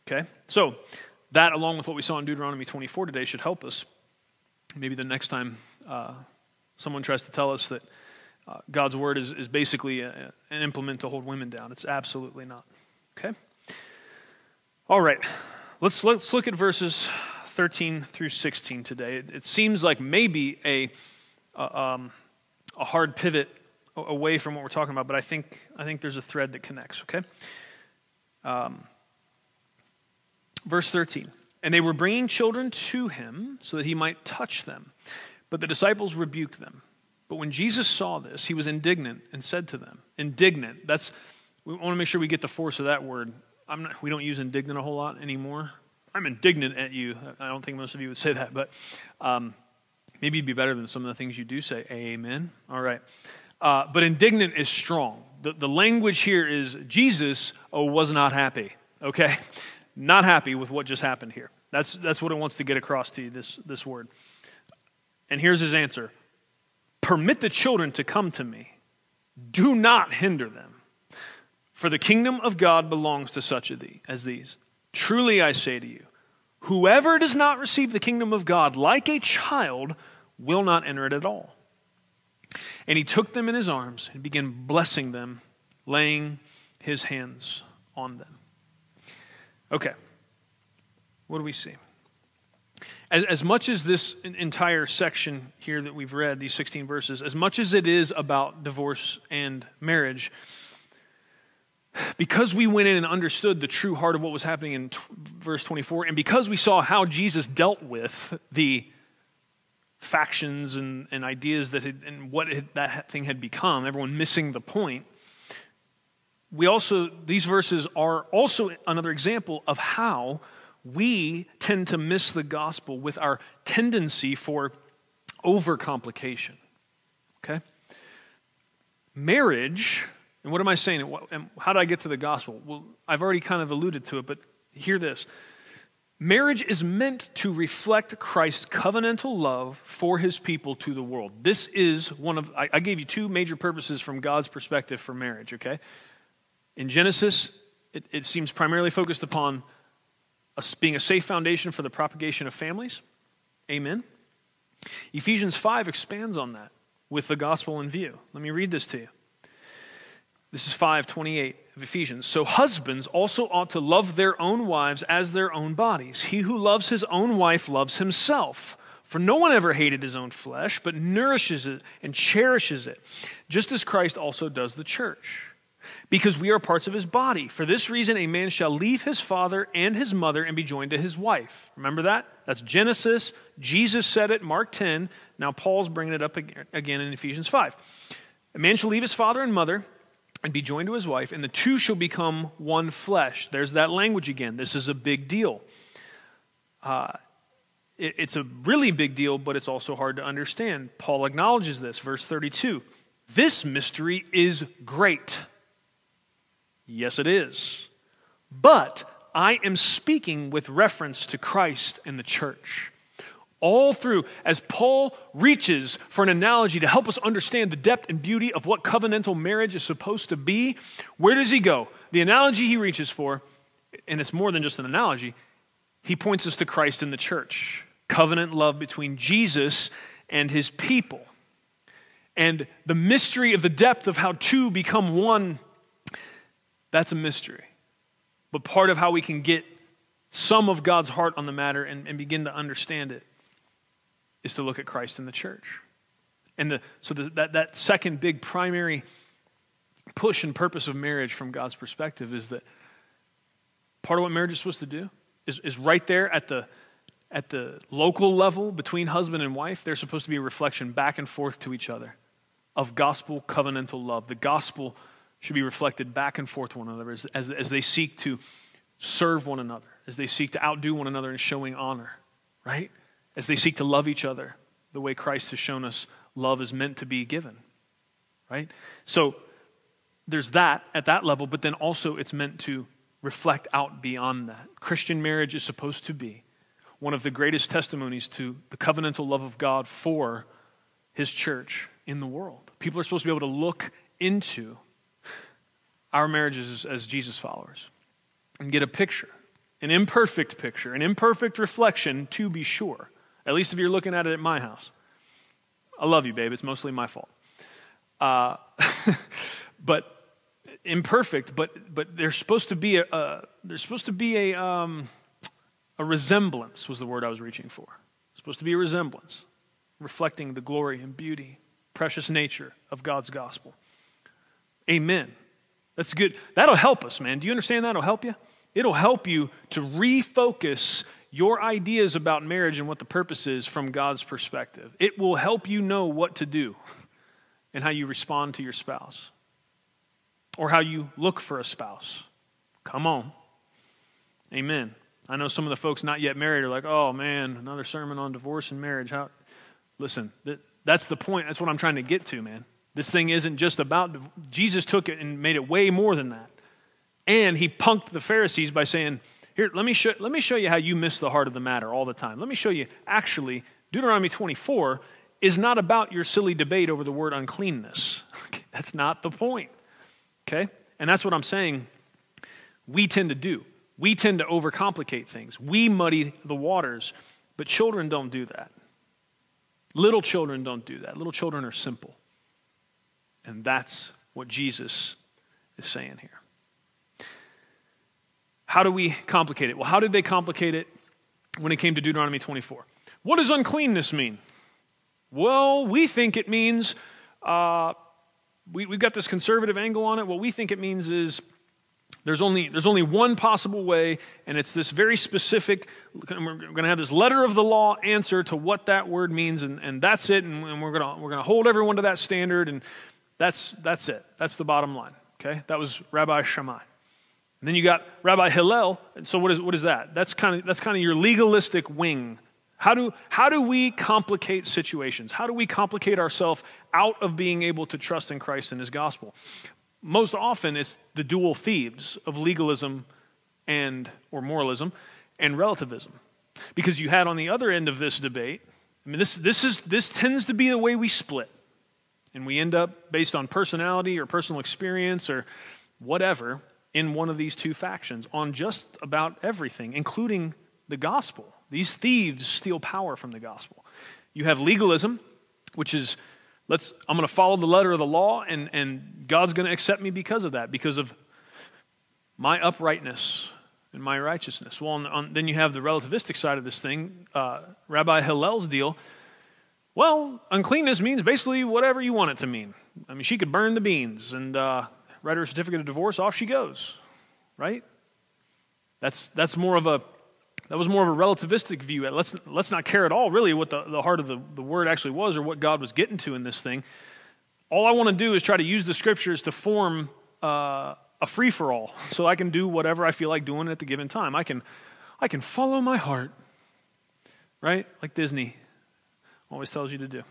Okay? So, that, along with what we saw in Deuteronomy 24 today, should help us. Maybe the next time uh, someone tries to tell us that uh, God's word is, is basically a, an implement to hold women down, it's absolutely not. Okay? All right. Let's, let's look at verses 13 through 16 today. It, it seems like maybe a. Uh, um, a hard pivot away from what we're talking about, but I think, I think there's a thread that connects, okay? Um, verse 13. And they were bringing children to him so that he might touch them. But the disciples rebuked them. But when Jesus saw this, he was indignant and said to them, Indignant. That's, we want to make sure we get the force of that word. Not, we don't use indignant a whole lot anymore. I'm indignant at you. I don't think most of you would say that, but um, Maybe you'd be better than some of the things you do say. Amen. All right. Uh, but indignant is strong. The, the language here is Jesus oh, was not happy. Okay? Not happy with what just happened here. That's, that's what it wants to get across to you, this, this word. And here's his answer Permit the children to come to me. Do not hinder them. For the kingdom of God belongs to such of thee as these. Truly I say to you, whoever does not receive the kingdom of God like a child will not enter it at all. And he took them in his arms and began blessing them, laying his hands on them. Okay, what do we see? As, as much as this entire section here that we've read, these 16 verses, as much as it is about divorce and marriage, because we went in and understood the true heart of what was happening in t- verse 24, and because we saw how Jesus dealt with the factions and, and ideas that had, and what that thing had become, everyone missing the point, we also, these verses are also another example of how we tend to miss the gospel with our tendency for overcomplication. Okay? Marriage, and what am I saying? And how did I get to the gospel? Well, I've already kind of alluded to it, but hear this. Marriage is meant to reflect Christ's covenantal love for his people to the world. This is one of, I, gave you two major purposes from God's perspective for marriage, okay? In Genesis, it, it seems primarily focused upon a, being a safe foundation for the propagation of families. Amen. Ephesians 5 expands on that with the gospel in view. Let me read this to you. This is 528 of Ephesians. So husbands also ought to love their own wives as their own bodies. He who loves his own wife loves himself. For no one ever hated his own flesh, but nourishes it and cherishes it, just as Christ also does the church because we are parts of his body. For this reason, a man shall leave his father and his mother and be joined to his wife. Remember that? That's Genesis. Jesus said it, Mark 10. Now Paul's bringing it up again in Ephesians 5. A man shall leave his father and mother and be joined to his wife, and the two shall become one flesh. There's that language again. This is a big deal. Uh, it, it's a really big deal, but it's also hard to understand. Paul acknowledges this, verse 32. This mystery is great. Yes, it is. But I am speaking with reference to Christ and the church. All through, as Paul reaches for an analogy to help us understand the depth and beauty of what covenantal marriage is supposed to be, where does he go? The analogy he reaches for, and it's more than just an analogy, he points us to Christ and the church. Covenant love between Jesus and his people. And the mystery of the depth of how two become one that's a mystery. But part of how we can get some of God's heart on the matter and, and begin to understand it is to look at Christ in the church. And the, so the, that, that second big primary push and purpose of marriage from God's perspective is that part of what marriage is supposed to do is, is right there at the, at the local level between husband and wife. They're supposed to be a reflection back and forth to each other of gospel covenantal love. The gospel should be reflected back and forth to one another as, as, as they seek to serve one another, as they seek to outdo one another in showing honor, right? As they seek to love each other the way Christ has shown us love is meant to be given, right? So there's that at that level, but then also it's meant to reflect out beyond that. Christian marriage is supposed to be one of the greatest testimonies to the covenantal love of God for his church in the world. People are supposed to be able to look into our marriages as Jesus followers and get a picture, an imperfect picture, an imperfect reflection, to be sure. At least if you're looking at it at my house. I love you, babe. It's mostly my fault. Uh, but imperfect, but but there's supposed to be a, there's supposed to be a um, a resemblance was the word I was reaching for. Supposed to be a resemblance, reflecting the glory and beauty, precious nature of God's gospel. Amen. That's good. That'll help us, man. Do you understand that? It'll help you? It'll help you to refocus your ideas about marriage and what the purpose is from God's perspective. It will help you know what to do and how you respond to your spouse or how you look for a spouse. Come on. Amen. I know some of the folks not yet married are like, oh man, another sermon on divorce and marriage. How? Listen, that's the point. That's what I'm trying to get to, man. This thing isn't just about, Jesus took it and made it way more than that. And he punked the Pharisees by saying, Here, let me, show, let me show you how you miss the heart of the matter all the time. Let me show you, actually, Deuteronomy 24 is not about your silly debate over the word uncleanness. That's not the point. Okay? And that's what I'm saying we tend to do. We tend to overcomplicate things. We muddy the waters, but children don't do that. Little children don't do that. Little children are simple. And that's what Jesus is saying here. How do we complicate it? Well, how did they complicate it when it came to Deuteronomy 24? What does uncleanness mean? Well, we think it means, uh, we, we've got this conservative angle on it. What we think it means is there's only, there's only one possible way, and it's this very specific. We're going to have this letter of the law answer to what that word means, and, and that's it. And, we're going we're to hold everyone to that standard, and that's, that's it. That's the bottom line. Okay? That was Rabbi Shammai. And then you got Rabbi Hillel. And so what is, what is that? That's kind of, that's kind of your legalistic wing. How do, how do we complicate situations? How do we complicate ourselves out of being able to trust in Christ and his gospel? most often it's the dual thieves of legalism and or moralism and relativism because you had on the other end of this debate i mean this, this, is, this tends to be the way we split and we end up based on personality or personal experience or whatever in one of these two factions on just about everything including the gospel these thieves steal power from the gospel you have legalism which is Let's, I'm going to follow the letter of the law, and, and God's going to accept me because of that, because of my uprightness and my righteousness. Well, on, on, then you have the relativistic side of this thing, uh, Rabbi Hillel's deal. Well, uncleanness means basically whatever you want it to mean. I mean, she could burn the beans and uh, write her certificate of divorce, off she goes, right? That's, that's more of a that was more of a relativistic view. Let's, let's not care at all, really, what the, the heart of the, the word actually was or what God was getting to in this thing. All I want to do is try to use the scriptures to form uh, a free for all so I can do whatever I feel like doing at the given time. I can, I can follow my heart, right? Like Disney always tells you to do.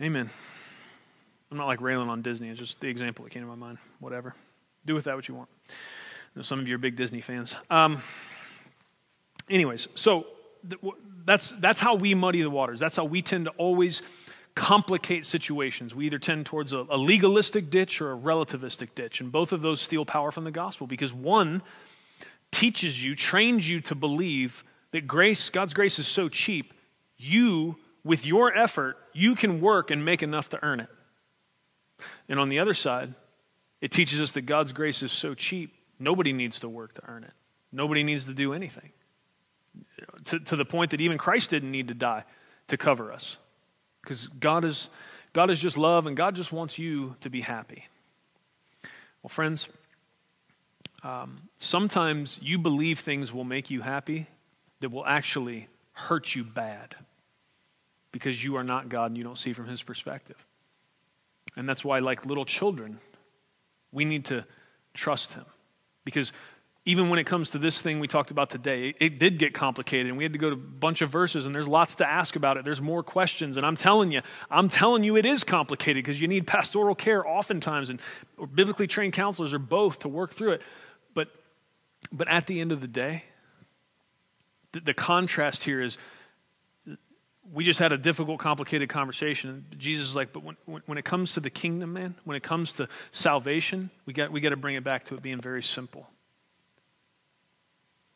Amen. I'm not like railing on Disney, it's just the example that came to my mind. Whatever. Do with that what you want some of you are big Disney fans. Um, anyways, so that's, that's how we muddy the waters. That's how we tend to always complicate situations. We either tend towards a, a legalistic ditch or a relativistic ditch, and both of those steal power from the gospel because one teaches you, trains you to believe that grace, God's grace is so cheap, you, with your effort, you can work and make enough to earn it. And on the other side, it teaches us that God's grace is so cheap Nobody needs to work to earn it. Nobody needs to do anything. To, to the point that even Christ didn't need to die to cover us. Because God is, God is just love and God just wants you to be happy. Well, friends, um, sometimes you believe things will make you happy that will actually hurt you bad because you are not God and you don't see from His perspective. And that's why, like little children, we need to trust Him. Because even when it comes to this thing we talked about today, it, did get complicated and we had to go to a bunch of verses and there's lots to ask about it. There's more questions. And I'm telling you, I'm telling you it is complicated because you need pastoral care oftentimes and biblically trained counselors or both to work through it. But, but at the end of the day, the, the contrast here is we just had a difficult, complicated conversation. Jesus is like, but when, when it comes to the kingdom, man, when it comes to salvation, we got, we got to bring it back to it being very simple.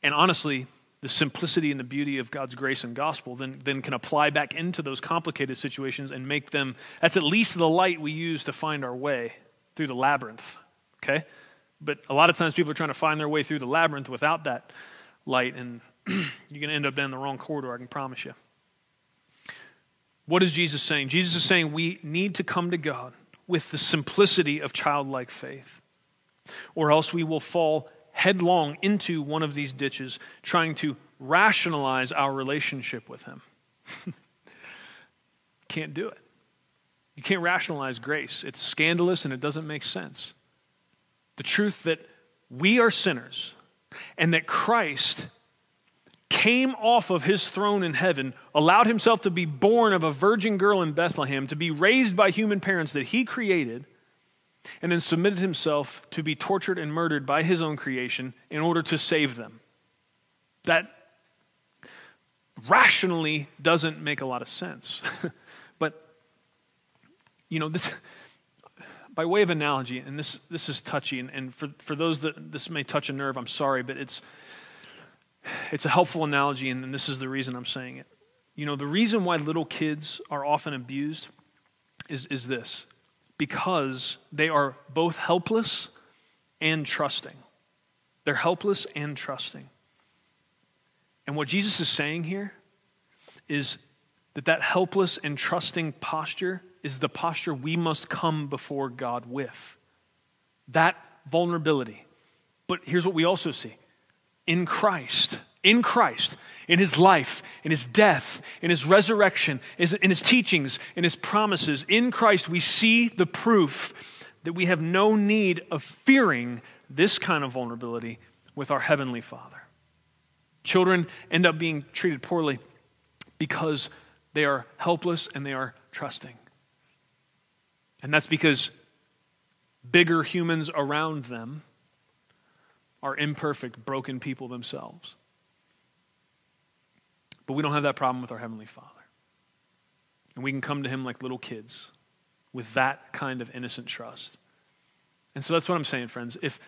And honestly, the simplicity and the beauty of God's grace and gospel then, then can apply back into those complicated situations and make them, that's at least the light we use to find our way through the labyrinth, okay? But a lot of times people are trying to find their way through the labyrinth without that light, and you're going to end up down the wrong corridor, I can promise you. What is Jesus saying? Jesus is saying we need to come to God with the simplicity of childlike faith, or else we will fall headlong into one of these ditches trying to rationalize our relationship with Him. can't do it. You can't rationalize grace. It's scandalous and it doesn't make sense. The truth that we are sinners and that Christ came off of his throne in heaven, allowed himself to be born of a virgin girl in Bethlehem, to be raised by human parents that he created, and then submitted himself to be tortured and murdered by his own creation in order to save them. That, rationally doesn't make a lot of sense. but, you know, this, by way of analogy, and this, this is touchy, and, and for, for those that this may touch a nerve, I'm sorry, but it's, it's a helpful analogy, and, this is the reason I'm saying it. You know, the reason why little kids are often abused is, is this because they are both helpless and trusting. They're helpless and trusting. And what Jesus is saying here is that that helpless and trusting posture is the posture we must come before God with. That vulnerability. But here's what we also see in Christ, in Christ, in his life, in his death, in his resurrection, in his teachings, in his promises, in Christ, we see the proof that we have no need of fearing this kind of vulnerability with our Heavenly Father. Children end up being treated poorly because they are helpless and they are trusting. And that's because bigger humans around them are imperfect, broken people themselves. But we don't have that problem with our Heavenly Father. And we can come to Him like little kids with that kind of innocent trust. And so that's what I'm saying, friends. If,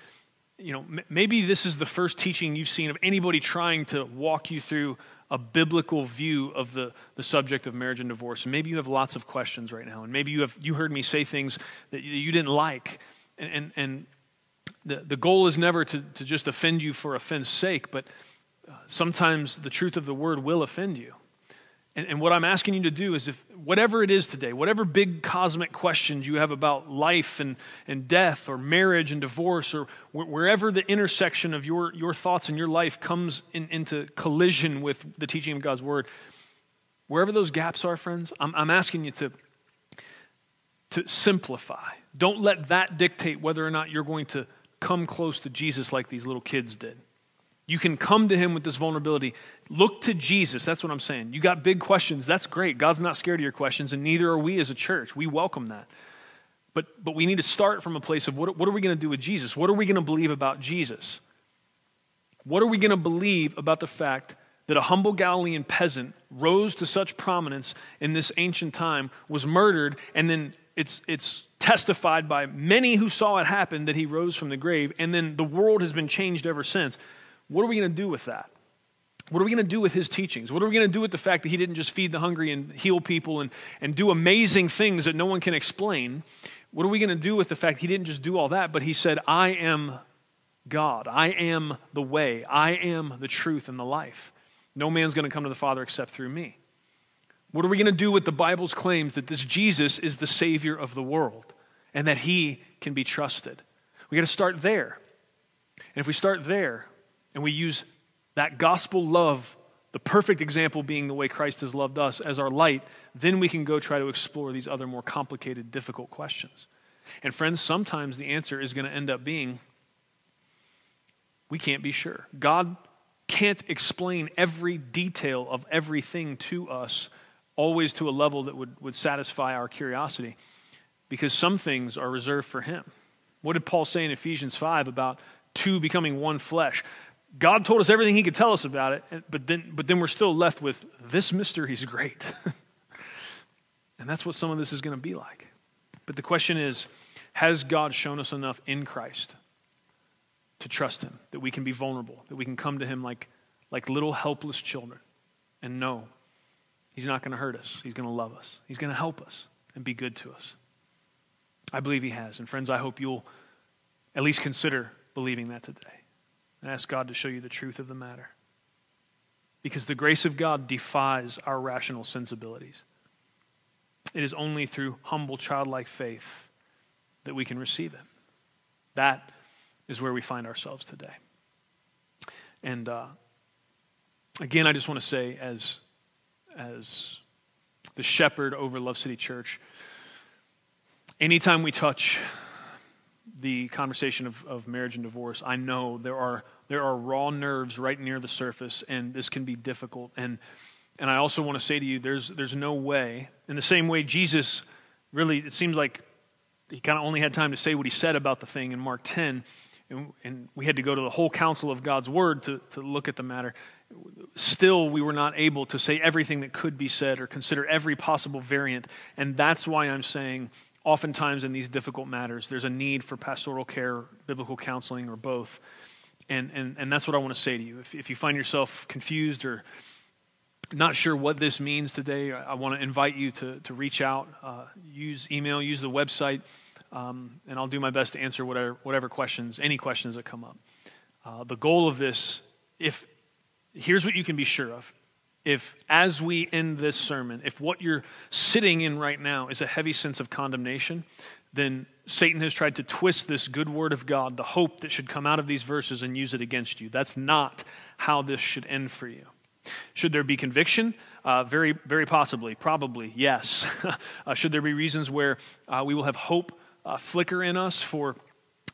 you know, m- maybe this is the first teaching you've seen of anybody trying to walk you through a biblical view of the, the subject of marriage and divorce. And maybe you have lots of questions right now. And maybe you have you heard me say things that you didn't like. And, and, and the, the goal is never to, to just offend you for offense sake, but uh, sometimes the truth of the word will offend you. And, and, what I'm asking you to do is if whatever it is today, whatever big cosmic questions you have about life and, and death or marriage and divorce or wh- wherever the intersection of your, your thoughts and your life comes in, into collision with the teaching of God's word, wherever those gaps are, friends, I'm, I'm asking you to, to simplify. Don't let that dictate whether or not you're going to come close to Jesus like these little kids did. You can come to him with this vulnerability. Look to Jesus. That's what I'm saying. You got big questions. That's great. God's not scared of your questions, and neither are we as a church. We welcome that. But, but we need to start from a place of what, what are we going to do with Jesus? What are we going to believe about Jesus? What are we going to believe about the fact that a humble Galilean peasant rose to such prominence in this ancient time, was murdered, and then it's, it's testified by many who saw it happen that he rose from the grave, and then the world has been changed ever since? What are we going to do with that? What are we going to do with his teachings? What are we going to do with the fact that he didn't just feed the hungry and heal people and, and do amazing things that no one can explain? What are we going to do with the fact he didn't just do all that, but he said, I am God. I am the way. I am the truth and the life. No man's going to come to the Father except through me. What are we going to do with the Bible's claims that this Jesus is the Savior of the world and that he can be trusted? We got to start there. And if we start there, and we use that gospel love, the perfect example being the way Christ has loved us, as our light, then we can go try to explore these other more complicated, difficult questions. And friends, sometimes the answer is going to end up being we can't be sure. God can't explain every detail of everything to us, always to a level that would, would satisfy our curiosity, because some things are reserved for Him. What did Paul say in Ephesians 5 about two becoming one flesh? God told us everything he could tell us about it, but then, but then we're still left with this mystery is great. and that's what some of this is going to be like. But the question is has God shown us enough in Christ to trust him, that we can be vulnerable, that we can come to him like, like little helpless children and know he's not going to hurt us, he's going to love us, he's going to help us and be good to us? I believe he has. And friends, I hope you'll at least consider believing that today and ask God to show you the truth of the matter. Because the grace of God defies our rational sensibilities. It is only through humble, childlike faith that we can receive it. That is where we find ourselves today. And uh, again, I just want to say, as, as the shepherd over Love City Church, anytime we touch the conversation of, of marriage and divorce, I know there are, there are raw nerves right near the surface, and this can be difficult. And, and I also want to say to you, there's, there's no way, in the same way Jesus really, it seems like he kind of only had time to say what he said about the thing in Mark 10, and, and we had to go to the whole counsel of God's word to, to look at the matter. Still we were not able to say everything that could be said or consider every possible variant. And that's why I'm saying, oftentimes in these difficult matters, there's a need for pastoral care, biblical counseling, or both. And, and, and that's what I want to say to you. If, if you find yourself confused or not sure what this means today, I, I want to invite you to, to reach out, uh, use email, use the website, um, and I'll do my best to answer whatever, whatever questions, any questions that come up. Uh, the goal of this, if here's what you can be sure of. If, as we end this sermon, if what you're sitting in right now is a heavy sense of condemnation, then Satan has tried to twist this good word of God, the hope that should come out of these verses, and use it against you. That's not how this should end for you. Should there be conviction? Uh, very, very possibly, probably, yes. uh, should there be reasons where uh, we will have hope uh, flicker in us for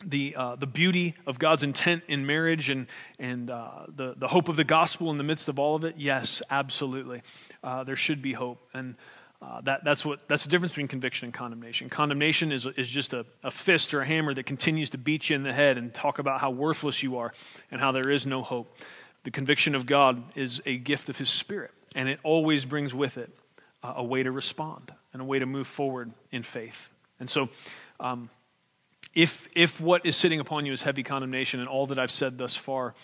the, uh, the beauty of God's intent in marriage and, and uh, the, the hope of the gospel in the midst of all of it? Yes, absolutely. there should be hope. And uh, that, that's, what, that's the difference between conviction and condemnation. Condemnation is, is just a, a fist or a hammer that continues to beat you in the head and talk about how worthless you are and how there is no hope. The conviction of God is a gift of His Spirit, and it always brings with it uh, a way to respond and a way to move forward in faith. And so, um, if, if what is sitting upon you is heavy condemnation and all that I've said thus far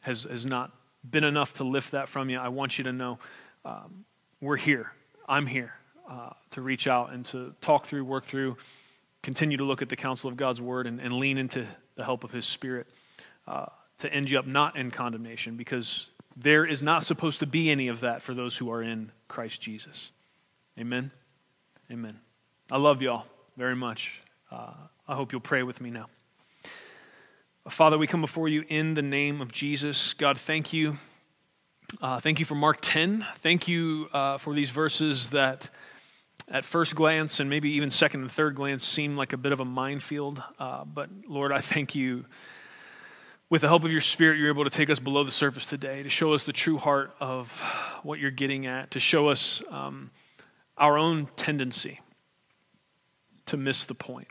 has, has not been enough to lift that from you, I want you to know um, we're here. I'm here uh, to reach out and to talk through, work through, continue to look at the counsel of God's word and, and lean into the help of His Spirit uh, to end you up not in condemnation because there is not supposed to be any of that for those who are in Christ Jesus. Amen. Amen. I love y'all very much. Uh, I hope you'll pray with me now. Father, we come before you in the name of Jesus. God, thank you. Uh, thank you for Mark 10. Thank you uh, for these verses that at first glance and maybe even second and third glance seem like a bit of a minefield. Uh, but Lord, I thank you. With the help of your Spirit, you're able to take us below the surface today, to show us the true heart of what you're getting at, to show us um, our own tendency to miss the point.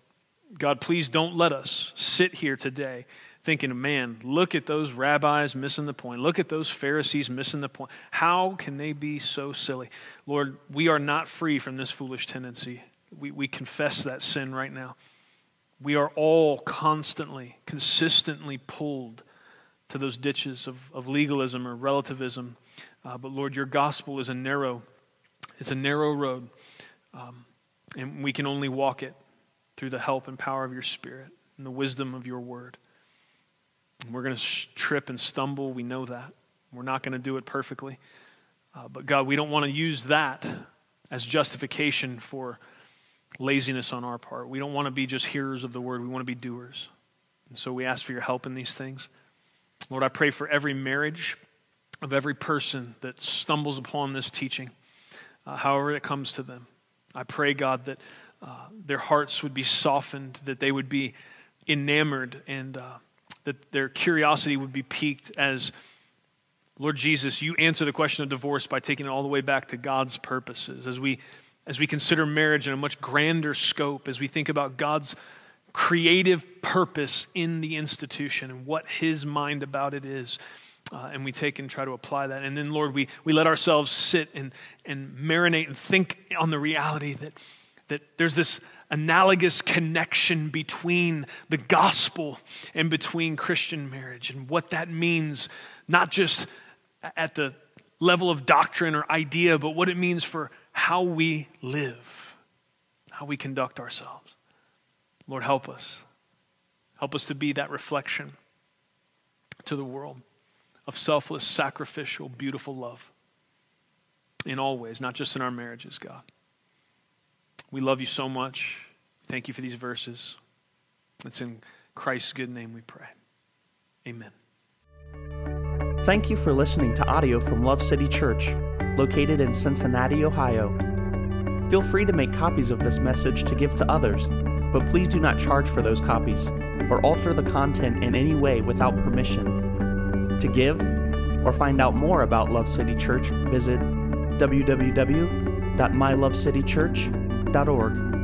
God, please don't let us sit here today thinking, man, look at those rabbis missing the point. Look at those Pharisees missing the point. How can they be so silly? Lord, we are not free from this foolish tendency. We, we confess that sin right now. We are all constantly, consistently pulled to those ditches of, of legalism or relativism. Uh, but Lord, your gospel is a narrow, it's a narrow road, um, and we can only walk it through the help and power of your Spirit and the wisdom of your word. And We're going to trip and stumble. We know that. We're not going to do it perfectly. Uh, but God, we don't want to use that as justification for laziness on our part. We don't want to be just hearers of the word, we want to be doers. And so we ask for your help in these things. Lord, I pray for every marriage of every person that stumbles upon this teaching, uh, however it comes to them. I pray, God, that uh, their hearts would be softened, that they would be enamored and uh, that their curiosity would be piqued as Lord Jesus, you answer the question of divorce by taking it all the way back to God's purposes. As we, as we consider marriage in a much grander scope, as we think about God's creative purpose in the institution and what His mind about it is, uh, and we take and try to apply that. And then, Lord, we, we let ourselves sit and, and marinate and think on the reality that, that there's this analogous connection between the gospel and between Christian marriage and what that means, not just at the level of doctrine or idea, but what it means for how we live, how we conduct ourselves. Lord, help us. Help us to be that reflection to the world of selfless, sacrificial, beautiful love in all ways, not just in our marriages, God. We love you so much. Thank you for these verses. It's in Christ's good name we pray. Amen. Thank you for listening to audio from Love City Church, located in Cincinnati, Ohio. Feel free to make copies of this message to give to others, but please do not charge for those copies or alter the content in any way without permission. To give or find out more about Love City Church, visit www.mylovecitychurch.org.